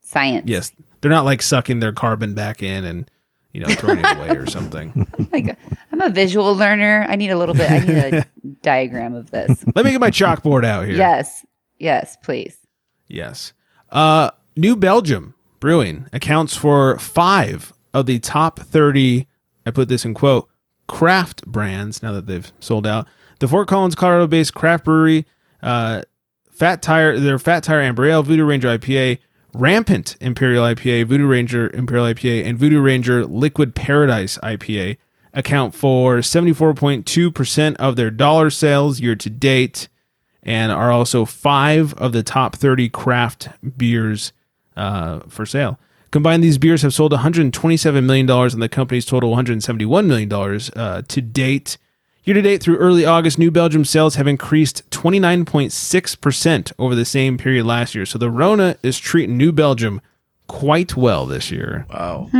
[SPEAKER 8] Science.
[SPEAKER 5] Yes, they're not like sucking their carbon back in and you know throwing it away or something.
[SPEAKER 8] Like, I'm a visual learner. I need a little bit. I need a diagram of this.
[SPEAKER 5] Let me get my chalkboard out here.
[SPEAKER 8] Yes. Yes, please.
[SPEAKER 5] Yes. Uh, New Belgium Brewing accounts for five of the top 30, I put this in quote, craft brands now that they've sold out. The Fort Collins, Colorado based craft brewery, uh, Fat Tire, their Fat Tire Amber Ale, Voodoo Ranger IPA, Rampant Imperial IPA, Voodoo Ranger Imperial IPA, and Voodoo Ranger Liquid Paradise IPA account for 74.2% of their dollar sales year to date and are also five of the top 30 craft beers uh, for sale. Combined, these beers have sold $127 million, and the company's total $171 million uh, to date. Year to date through early August, New Belgium sales have increased 29.6% over the same period last year. So the Rona is treating New Belgium quite well this year.
[SPEAKER 7] Wow.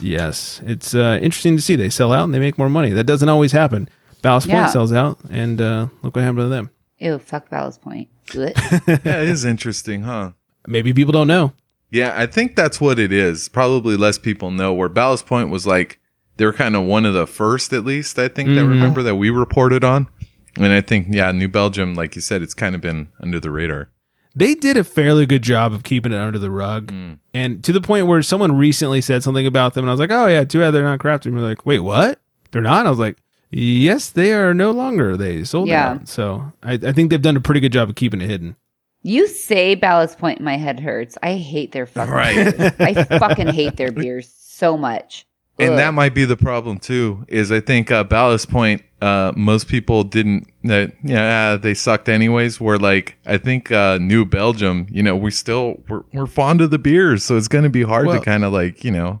[SPEAKER 5] Yes, it's uh, interesting to see. They sell out and they make more money. That doesn't always happen. Ballast
[SPEAKER 8] Yeah.
[SPEAKER 5] Point sells out, and uh, look what happened to them.
[SPEAKER 8] Ew, fuck Ballast Point. Ugh.
[SPEAKER 7] yeah, it is interesting, huh?
[SPEAKER 5] Maybe people don't know.
[SPEAKER 7] Yeah, I think that's what it is. Probably less people know where Ballast Point was like they were kind of one of the first, at least I think that
[SPEAKER 5] Mhm.
[SPEAKER 7] remember that we reported on. And I think yeah, New Belgium, like you said, it's kind of been under the radar.
[SPEAKER 5] they did a fairly good job of keeping it under the rug, and to the point where someone recently said something about them, and I was like, "Oh yeah, too bad they're not crafted." And we're like, "Wait, what? They're not?" I was like, "Yes, they are no longer. They sold
[SPEAKER 8] Yeah.
[SPEAKER 5] out." So I, I think they've done a pretty good job of keeping it hidden.
[SPEAKER 8] You say Ballast Point, my head hurts. I hate their fucking
[SPEAKER 7] Right.
[SPEAKER 8] beers. I fucking hate their beers so much.
[SPEAKER 7] And that might be the problem too. Is I think uh, Ballast Point, uh, most people didn't. That yeah, they sucked anyways. Where like I think uh, New Belgium, you know, we still we're, we're fond of the beers, so it's going to be hard
[SPEAKER 5] Well-
[SPEAKER 7] to kind of like you know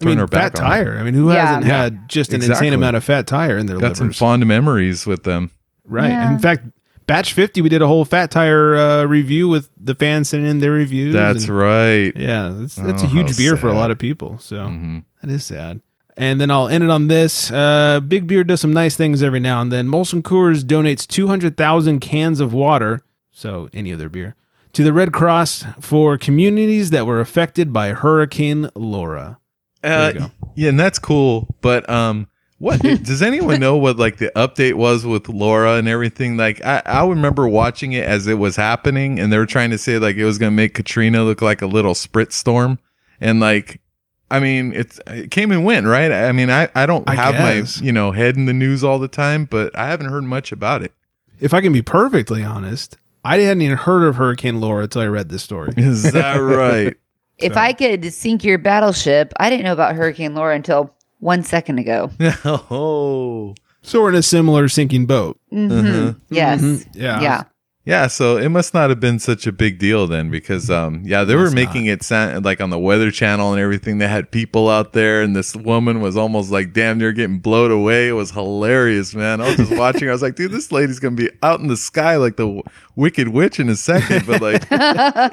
[SPEAKER 5] I mean,
[SPEAKER 7] turn our
[SPEAKER 5] fat
[SPEAKER 7] on.
[SPEAKER 5] tire. I mean, who
[SPEAKER 8] Yeah.
[SPEAKER 5] hasn't
[SPEAKER 7] Yeah,
[SPEAKER 5] had just an
[SPEAKER 7] exactly.
[SPEAKER 5] insane amount of fat tire in their
[SPEAKER 7] Got some fond memories with them.
[SPEAKER 5] Right.
[SPEAKER 8] Yeah.
[SPEAKER 5] In fact, batch fifty, we did a whole fat tire uh, review with the fans sending in their reviews.
[SPEAKER 7] That's
[SPEAKER 5] and-
[SPEAKER 7] right.
[SPEAKER 5] Yeah, that's that's
[SPEAKER 7] Oh,
[SPEAKER 5] a huge
[SPEAKER 7] how
[SPEAKER 5] beer for a lot of people. So
[SPEAKER 7] Mhm.
[SPEAKER 5] that is sad. And then I'll end it on this. Uh, Big Beer does some nice things every now and then. Molson Coors donates 200,000 cans of water, so any other beer, to the Red Cross for communities that were affected by Hurricane Laura.
[SPEAKER 7] Uh, yeah, and that's cool. But um, what does anyone know what like the update was with Laura and everything? Like, I, I remember watching it as it was happening, and they were trying to say like it was gonna make Katrina look like a little sprit storm, and like. I mean, it's it came and went, right? I mean, I, I don't
[SPEAKER 5] I
[SPEAKER 7] have
[SPEAKER 5] guess.
[SPEAKER 7] my you know head in the news all the time, but I haven't heard much about it.
[SPEAKER 5] If I can be perfectly honest, I hadn't even heard of Hurricane Laura until I read this story.
[SPEAKER 7] Is that right?
[SPEAKER 8] If I could sink your battleship, I didn't know about Hurricane Laura until one second ago.
[SPEAKER 7] oh.
[SPEAKER 5] So we're in a similar sinking boat.
[SPEAKER 8] hmm Yes.
[SPEAKER 5] Mhm. Yeah.
[SPEAKER 8] Yeah.
[SPEAKER 7] Yeah, so it must not have been such a big deal then because um yeah, they were making it sound like on the weather channel and everything they had people out there and this woman was almost like damn near getting blown away. It was hilarious, man. I was just watching. I was like, dude, this lady's going to be out in the sky like the w- wicked witch in a second, but like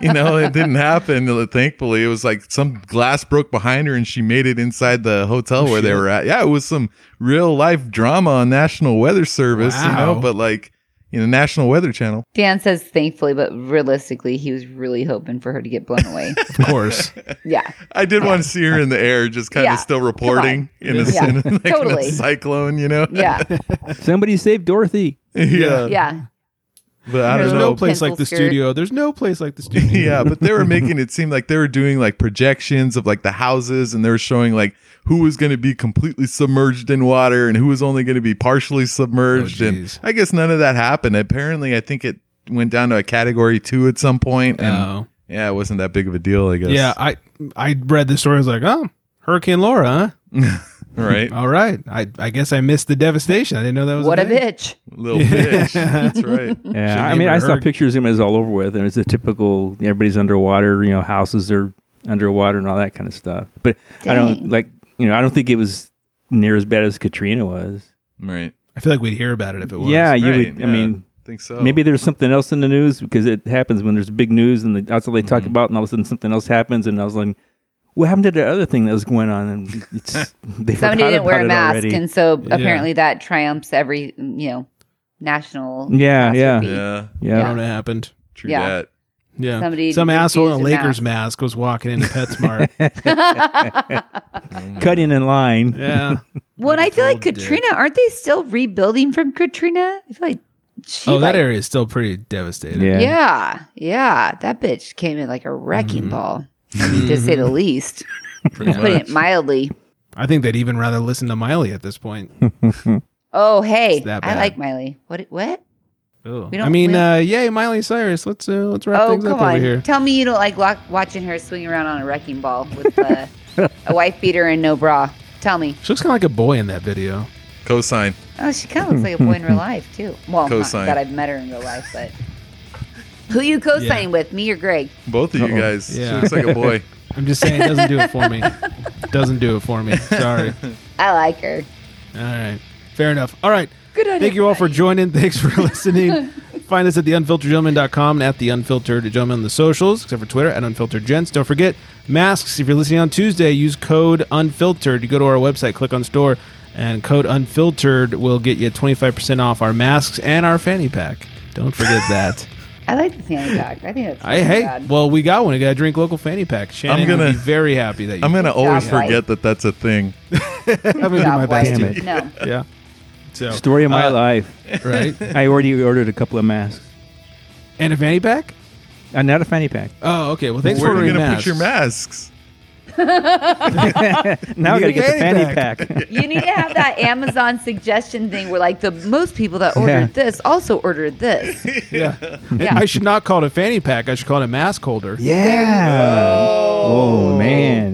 [SPEAKER 7] you know, it didn't happen thankfully. It was like some glass broke behind her and she made it inside the hotel where they were at. Yeah, it was some real life drama on National Weather Service, you know, but like you know, National Weather Channel.
[SPEAKER 8] Dan says thankfully, but realistically, he was really hoping for her to get blown away.
[SPEAKER 5] Of course.
[SPEAKER 8] yeah.
[SPEAKER 7] I did want to see her in the air, just kind
[SPEAKER 8] Yeah,
[SPEAKER 7] of still reporting in a,
[SPEAKER 8] Yeah,
[SPEAKER 7] in a- like in a cyclone, you know?
[SPEAKER 8] Yeah.
[SPEAKER 6] Somebody save Dorothy.
[SPEAKER 7] yeah.
[SPEAKER 8] Yeah.
[SPEAKER 7] But I
[SPEAKER 5] There's
[SPEAKER 7] don't
[SPEAKER 5] no
[SPEAKER 7] know.
[SPEAKER 5] place like the
[SPEAKER 8] skirt.
[SPEAKER 5] studio. There's no place like the studio.
[SPEAKER 7] yeah, but they were making it seem like they were doing like projections of like the houses and they were showing like who was going to be completely submerged in water and who was only going to be partially submerged.
[SPEAKER 5] Oh,
[SPEAKER 7] and. I guess none of that happened. Apparently, I think it went down to a category two at some point, And
[SPEAKER 5] Oh.
[SPEAKER 7] yeah, it wasn't that big of a deal, I guess.
[SPEAKER 5] Yeah, I I read the story. I was like, oh, Hurricane Laura, huh?
[SPEAKER 7] Right.
[SPEAKER 5] All right. I I guess I missed the devastation. I didn't know that was
[SPEAKER 8] What a
[SPEAKER 5] thing.
[SPEAKER 8] bitch.
[SPEAKER 7] Little bitch. That's right.
[SPEAKER 6] Yeah, I
[SPEAKER 5] Should've
[SPEAKER 6] mean, I saw
[SPEAKER 5] heard.
[SPEAKER 6] pictures of him as all over with, and it's a typical everybody's underwater. You know, houses are underwater and all that kind of stuff. But I don't like, you know, I don't think it was near as bad as Katrina was.
[SPEAKER 7] Right.
[SPEAKER 5] I feel like we'd hear about it if it was.
[SPEAKER 6] Yeah, you
[SPEAKER 7] Right,
[SPEAKER 6] would.
[SPEAKER 7] yeah.
[SPEAKER 6] I mean, I
[SPEAKER 7] think so.
[SPEAKER 6] maybe there's something else in the news because it happens when there's big news and the, that's all they talk mm-hmm. about, and all of a sudden something else happens, and I was like, what happened to the other thing that was going on? And it's they
[SPEAKER 8] Somebody
[SPEAKER 6] forgot
[SPEAKER 8] didn't wear a mask,
[SPEAKER 6] already.
[SPEAKER 8] and so
[SPEAKER 5] Yeah.
[SPEAKER 8] apparently that triumphs every you know national.
[SPEAKER 6] Yeah, yeah.
[SPEAKER 8] catastrophe.
[SPEAKER 7] yeah.
[SPEAKER 6] yeah.
[SPEAKER 8] Yeah.
[SPEAKER 5] Corona happened.
[SPEAKER 7] True
[SPEAKER 8] Yeah.
[SPEAKER 7] that.
[SPEAKER 5] Yeah.
[SPEAKER 8] Somebody
[SPEAKER 5] Some asshole in a Lakers mask. was walking into PetSmart.
[SPEAKER 6] cutting in line.
[SPEAKER 5] yeah.
[SPEAKER 8] Well, and I feel like
[SPEAKER 5] Told dick.
[SPEAKER 8] Katrina, aren't they still rebuilding from Katrina? I feel like she.
[SPEAKER 5] Oh, that
[SPEAKER 8] like-
[SPEAKER 5] area is still pretty devastated.
[SPEAKER 6] Yeah.
[SPEAKER 8] Yeah, yeah, that bitch came in like a wrecking
[SPEAKER 5] Mm-hmm.
[SPEAKER 8] ball, to say the least.
[SPEAKER 5] Pretty
[SPEAKER 8] Putting it mildly.
[SPEAKER 5] I think they'd even rather listen to Miley at this point.
[SPEAKER 8] Oh, hey, I like Miley. What? What?
[SPEAKER 5] Ugh.
[SPEAKER 8] We
[SPEAKER 5] I
[SPEAKER 8] don't-
[SPEAKER 5] mean,
[SPEAKER 8] we-
[SPEAKER 5] uh, yay, Miley Cyrus. Let's uh, let's wrap
[SPEAKER 8] Oh,
[SPEAKER 5] things
[SPEAKER 8] come
[SPEAKER 5] up over here.
[SPEAKER 8] Tell me you don't like lo- watching her swing around on a wrecking ball with uh, a wife beater and no bra. Tell me.
[SPEAKER 5] She looks kind of like a boy in that video.
[SPEAKER 7] Cosign.
[SPEAKER 8] Oh, she kind of looks like a boy in real life too. Well, not
[SPEAKER 7] Cosign.
[SPEAKER 8] that I've met her in real life, but who you co-signing with? Me or Greg?
[SPEAKER 7] Both of you
[SPEAKER 6] Uh-oh.
[SPEAKER 7] guys.
[SPEAKER 5] Yeah.
[SPEAKER 7] She looks like a boy.
[SPEAKER 5] I'm just saying, it doesn't do it for me. Doesn't do it for me. Sorry.
[SPEAKER 8] I like her.
[SPEAKER 5] All right. Fair enough. All right.
[SPEAKER 8] Good idea.
[SPEAKER 5] Thank you all for joining. Thanks for listening. Find us at theunfilteredgentleman.com and at the unfiltered gentleman on the socials, except for Twitter at unfiltered gents. Don't forget masks. If you're listening on Tuesday, use code unfiltered. You go to our website, click on store, and code unfiltered will get you 25% off our masks and our fanny pack. Don't forget that.
[SPEAKER 8] I like the fanny pack. I think that's
[SPEAKER 5] I
[SPEAKER 8] not
[SPEAKER 5] hey,
[SPEAKER 8] bad.
[SPEAKER 5] well, we got one. We got a drink local fanny pack. Shannon
[SPEAKER 7] I'm gonna-
[SPEAKER 5] would be very happy that you.
[SPEAKER 7] I'm going to always
[SPEAKER 8] job,
[SPEAKER 7] forget that that's a thing.
[SPEAKER 5] I'm gonna do my best.
[SPEAKER 6] Damn it.
[SPEAKER 8] No.
[SPEAKER 5] Yeah. So
[SPEAKER 6] Story of my
[SPEAKER 5] uh,
[SPEAKER 6] life.
[SPEAKER 5] right?
[SPEAKER 6] I already ordered a couple of masks.
[SPEAKER 5] And a fanny pack.
[SPEAKER 6] Uh, not a fanny pack.
[SPEAKER 5] Oh, okay. Well, thanks
[SPEAKER 7] Where
[SPEAKER 5] for
[SPEAKER 7] are you
[SPEAKER 5] ordering
[SPEAKER 7] going to put
[SPEAKER 5] masks.
[SPEAKER 7] your masks?
[SPEAKER 6] Now I
[SPEAKER 5] You
[SPEAKER 6] got to
[SPEAKER 5] a
[SPEAKER 6] get the
[SPEAKER 5] fanny
[SPEAKER 6] fanny pack.
[SPEAKER 8] You need to have that Amazon suggestion thing where like the most people that ordered
[SPEAKER 6] Yeah.
[SPEAKER 8] this also ordered this.
[SPEAKER 5] Yeah.
[SPEAKER 8] Yeah.
[SPEAKER 5] I should not call it a fanny pack. I should call it a mask holder.
[SPEAKER 6] Yeah. Oh, man.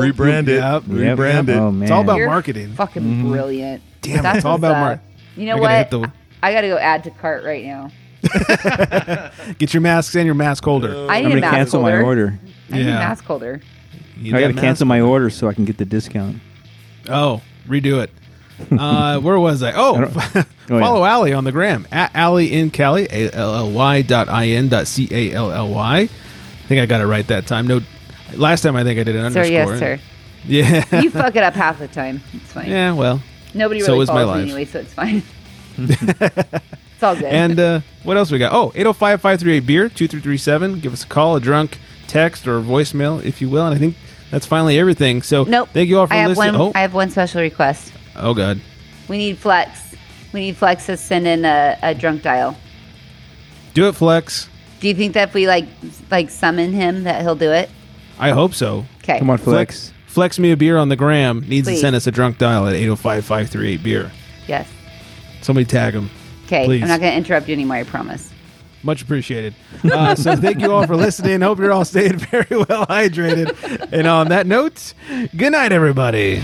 [SPEAKER 8] Go.
[SPEAKER 7] Rebrand it.
[SPEAKER 5] Yep.
[SPEAKER 6] Yep.
[SPEAKER 7] Rebrand it.
[SPEAKER 6] Oh man.
[SPEAKER 5] It's all about
[SPEAKER 8] You're
[SPEAKER 5] marketing.
[SPEAKER 8] Fucking brilliant.
[SPEAKER 5] Damn,
[SPEAKER 8] That's
[SPEAKER 5] it's all
[SPEAKER 8] what's
[SPEAKER 5] about
[SPEAKER 8] up.
[SPEAKER 5] mar-
[SPEAKER 8] You know
[SPEAKER 5] I gotta
[SPEAKER 8] what?
[SPEAKER 5] hit the-
[SPEAKER 8] I gotta go add to cart right now.
[SPEAKER 5] Get your masks and your mask holder.
[SPEAKER 8] I
[SPEAKER 6] I'm
[SPEAKER 8] need a
[SPEAKER 6] gonna
[SPEAKER 8] mask
[SPEAKER 6] cancel
[SPEAKER 8] holder.
[SPEAKER 6] my order.
[SPEAKER 8] I need a
[SPEAKER 5] Yeah.
[SPEAKER 8] mask holder.
[SPEAKER 5] You
[SPEAKER 6] I
[SPEAKER 5] need
[SPEAKER 6] gotta
[SPEAKER 5] mask
[SPEAKER 6] cancel my order so I can get the discount.
[SPEAKER 5] Oh, redo it. uh, where was I? Oh,
[SPEAKER 6] I Oh,
[SPEAKER 5] follow Ally on the gram at Ally in Cali, A L L Y dot I N dot C A L L Y. I think I got it right that time. No, last time I think I did an
[SPEAKER 8] Sir,
[SPEAKER 5] underscore.
[SPEAKER 8] yes, sir.
[SPEAKER 5] Yeah.
[SPEAKER 8] You fuck it up half the time. It's fine.
[SPEAKER 5] yeah. Well,
[SPEAKER 8] Nobody
[SPEAKER 5] So
[SPEAKER 8] really
[SPEAKER 5] is my
[SPEAKER 8] follows me anyway, so it's fine. it's all good.
[SPEAKER 5] And uh, what else we got? Oh, 805 538 beer, 2337. Give us a call, a drunk text, or a voicemail, if you will. And I think that's finally everything. So
[SPEAKER 8] nope.
[SPEAKER 5] thank you all for
[SPEAKER 8] I
[SPEAKER 5] listening.
[SPEAKER 8] one.
[SPEAKER 5] oh,
[SPEAKER 8] I have one special request.
[SPEAKER 5] oh, God.
[SPEAKER 8] We need Flex. We need Flex to send in a, a drunk dial.
[SPEAKER 5] Do it, Flex.
[SPEAKER 8] Do you think that if we like like summon him that he'll do it?
[SPEAKER 5] I hope so.
[SPEAKER 8] Okay.
[SPEAKER 6] Come on, Flex.
[SPEAKER 5] Flex me a beer on the gram. Needs
[SPEAKER 8] Please.
[SPEAKER 5] to send us a drunk dial at 805 538 beer.
[SPEAKER 8] Yes.
[SPEAKER 5] Somebody tag him.
[SPEAKER 8] Okay.
[SPEAKER 5] Please.
[SPEAKER 8] I'm not going to interrupt you anymore. I promise.
[SPEAKER 5] Much appreciated. Uh, so thank you all for listening. Hope you're all staying very well hydrated. And on that note, good night, everybody.